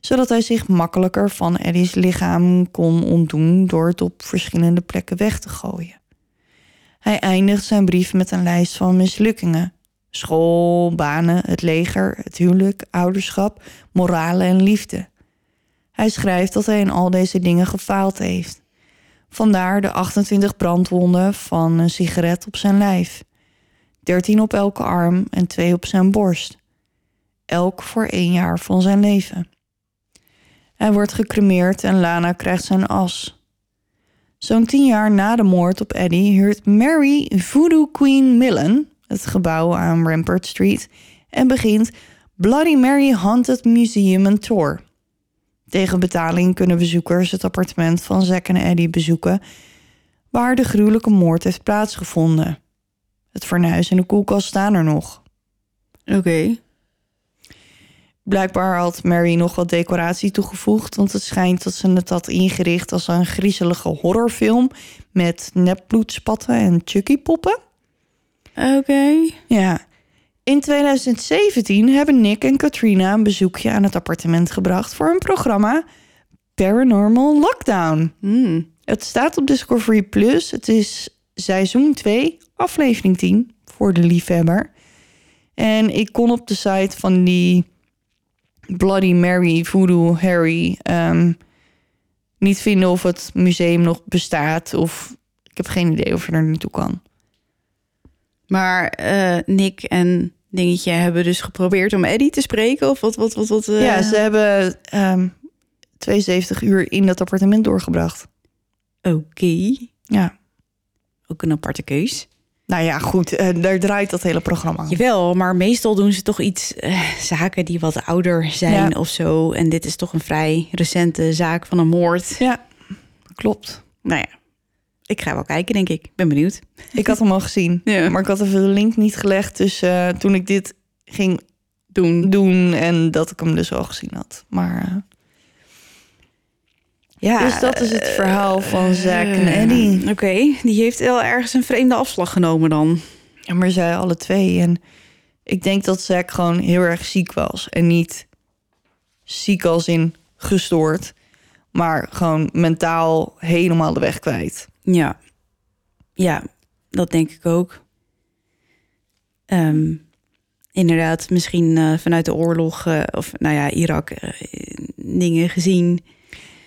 zodat hij zich makkelijker van Eddie's lichaam kon ontdoen door het op verschillende plekken weg te gooien. Hij eindigt zijn brief met een lijst van mislukkingen: school, banen, het leger, het huwelijk, ouderschap, morale en liefde. Hij schrijft dat hij in al deze dingen gefaald heeft. Vandaar de 28 brandwonden van een sigaret op zijn lijf. 13 op elke arm en 2 op zijn borst. Elk voor één jaar van zijn leven. Hij wordt gecremeerd en Lana krijgt zijn as. Zo'n tien jaar na de moord op Eddie huurt Mary Voodoo Queen Millen het gebouw aan Rampart Street en begint Bloody Mary Haunted Museum and Tour. Tegen betaling kunnen bezoekers het appartement van Zack en Eddie bezoeken, waar de gruwelijke moord heeft plaatsgevonden. Het fornuis en de koelkast staan er nog. Oké. Blijkbaar had Mary nog wat decoratie toegevoegd, want het schijnt dat ze het had ingericht als een griezelige horrorfilm met nepbloedspatten en Chucky-poppen. Oké. Ja. In 2017 hebben Nick en Katrina een bezoekje aan het appartement gebracht voor een programma Paranormal Lockdown. Hmm. Het staat op Discovery Plus. Het is seizoen 2, aflevering 10 voor de liefhebber. En ik kon op de site van die Bloody Mary Voodoo Harry ehm, niet vinden of het museum nog bestaat. Of ik heb geen idee of je er naartoe kan. Maar eh, Nick en Dingetje hebben dus geprobeerd om Eddie te spreken? Of wat? wat, wat, wat eh? Ja, ze hebben ehm 72 uur in dat appartement doorgebracht. Oké. Ja. Ook een aparte keus. Nou ja, goed. eh, daar draait dat hele programma. Jawel, maar meestal doen ze toch iets, zaken die wat ouder zijn Ja. of zo. En dit is toch een vrij recente zaak van een moord. Ja, klopt. Nou ja, ik ga wel kijken, denk ik. Ben benieuwd. Ik had hem al gezien. Ja. Maar ik had even de link niet gelegd tussen eh, toen ik dit ging Doen. doen en dat ik hem dus al gezien had. Maar eh, Ja, dus dat is het verhaal van Zack en eh, Eddie. Oké, die heeft wel ergens een vreemde afslag genomen dan. Ja, maar zij alle twee. En ik denk dat Zack gewoon heel erg ziek was. En niet ziek als in gestoord. Maar gewoon mentaal helemaal de weg kwijt. Ja. Ja, dat denk ik ook. Ehm, inderdaad, misschien eh, vanuit de oorlog, eh, of nou ja, Irak, eh, dingen gezien.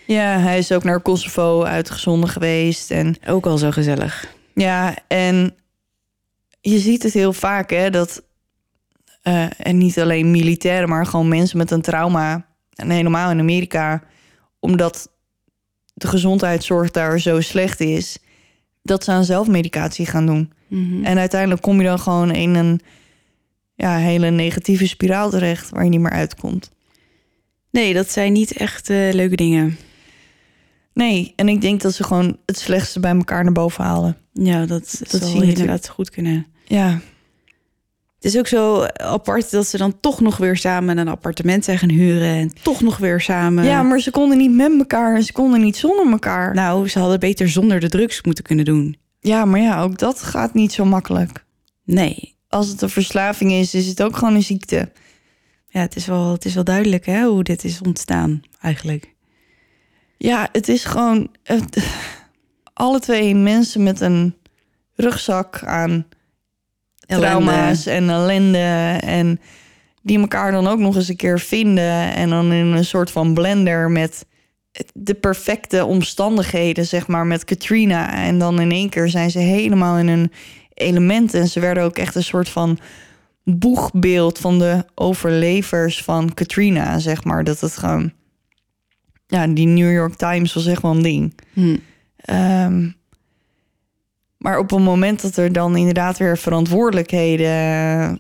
Ja, hij is ook naar Kosovo uitgezonden geweest. En Ook al zo gezellig. ja, en je ziet het heel vaak, hè, dat. en niet alleen militairen, maar gewoon mensen met een trauma. En helemaal in Amerika, omdat de gezondheidszorg daar zo slecht is, dat ze aan zelfmedicatie gaan doen. Mhm. En uiteindelijk kom je dan gewoon in een ja, hele negatieve spiraal terecht waar je niet meer uitkomt. Nee, dat zijn niet echt eh, leuke dingen. Nee, en ik denk dat ze gewoon het slechtste bij elkaar naar boven halen. Ja, dat, Dat dat je inderdaad goed kunnen. Ja, Het is ook zo apart dat ze dan toch nog weer samen een appartement zijn gaan huren. En toch nog weer samen. ja, maar ze konden niet met elkaar en ze konden niet zonder elkaar. Nou, ze hadden beter zonder de drugs moeten kunnen doen. Ja, maar ja, ook dat gaat niet zo makkelijk. Nee. Als het een verslaving is, is het ook gewoon een ziekte. Ja, het is wel, het is wel duidelijk hè, hoe dit is ontstaan eigenlijk. Ja, het is gewoon het- alle twee mensen met een rugzak aan trauma's en ellende. En die elkaar dan ook nog eens een keer vinden. En dan in een soort van blender met de perfecte omstandigheden, zeg maar, met Katrina. En dan in één keer zijn ze helemaal in hun element. En ze werden ook echt een soort van boegbeeld van de overlevers van Katrina, zeg maar. Dat het gewoon... Ja, die New York Times was echt wel een ding. Hm. Ehm, maar op een moment dat er dan inderdaad weer verantwoordelijkheden...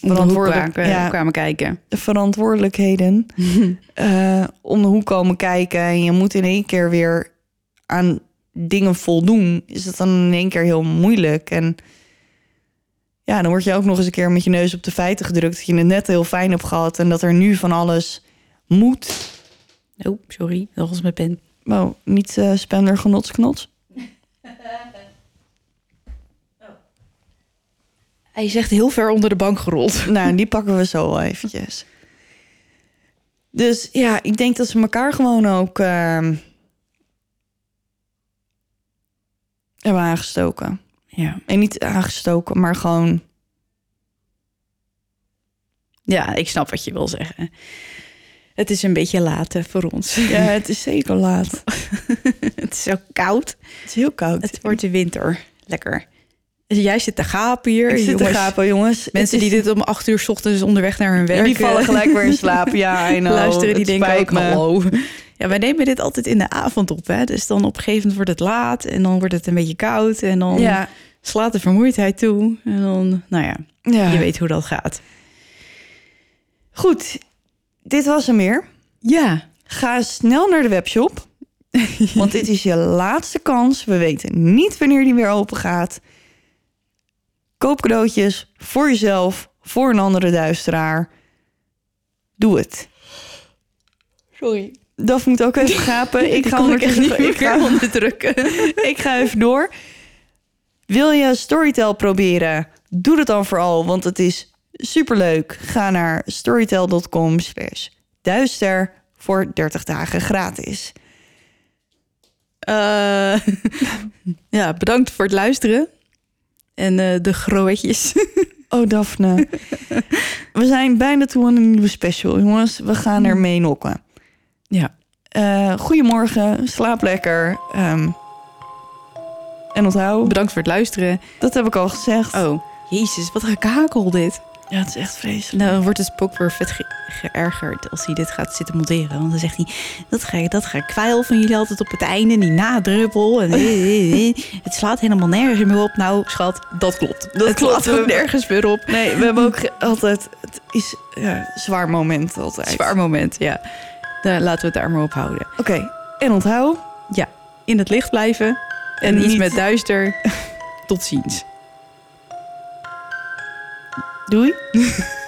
Verantwoordelijk, kwamen, ja, kwamen kijken. verantwoordelijkheden eh, om de hoek komen kijken... en je moet in één keer weer aan dingen voldoen... is het dan in één keer heel moeilijk. En ja, dan word je ook nog eens een keer met je neus op de feiten gedrukt... dat je het net heel fijn hebt gehad... en dat er nu van alles moet... Oh, sorry, dat was mijn pen. Oh, niet eh spender genots Hij is echt heel ver onder de bank gerold. Nou, die pakken we zo wel eventjes. Dus ja, ik denk dat ze elkaar gewoon ook ehm, hebben aangestoken. Ja. En niet aangestoken, maar gewoon... ja, ik snap wat je wil zeggen. Het is een beetje laat hè, voor ons. Ja, het is zeker laat. het is zo koud. Het is heel koud. Het wordt de winter. Lekker. Jij zit te gapen hier. ik zit te gapen, jongens. Mensen die dit om acht uur 's ochtends onderweg naar hun werk... die vallen eh, gelijk weer in slaap. Ja, I know. luisteren, die denken ook, me. hallo. Ja, wij nemen dit altijd in de avond op, hè. Dus dan op een gegeven moment wordt het laat en dan wordt het een beetje koud en dan Ja, slaat de vermoeidheid toe. En dan, nou ja, ja. je weet hoe dat gaat. Goed, dit was hem weer. Ja, Ga snel naar de webshop. Want dit is je laatste kans. We weten niet wanneer die weer open gaat. Koop cadeautjes voor jezelf, voor een andere duisteraar. Doe het. sorry. Dat moet ook even gapen. Ik ga, ondertussen- niet ik, ga, onderdrukken. ik ga even door. Wil je Storytel proberen? Doe het dan vooral, want het is superleuk. Ga naar storytel.com slash duister voor 30 dagen gratis. Eh, ja, bedankt voor het luisteren. En eh, de groetjes. Oh, Daphne. We zijn bijna toe aan een nieuwe special, jongens. We gaan er mee nokken. ja. Eh goedemorgen, slaap lekker. Ehm, en onthoud, Bedankt voor het luisteren. dat heb ik al gezegd. Oh, jezus, wat gekakel dit. Ja, het is echt vreselijk. Nou, dan wordt het spook weer vet ge- geërgerd als hij dit gaat zitten monteren. Want dan zegt hij, dat ga, dat ga kwijl van jullie altijd op het einde. Die nadruppel. En het slaat helemaal nergens meer op. Nou, schat, dat klopt. Dat het klopt. ook nergens meer op. Nee, we hebben ook altijd... Het is ja, een zwaar moment altijd. Zwaar moment, ja. Daar, laten we het daar maar op houden. Oké, en onthoud. Ja, in het licht blijven. En, En iets niet- met duister. Tot ziens. Doei.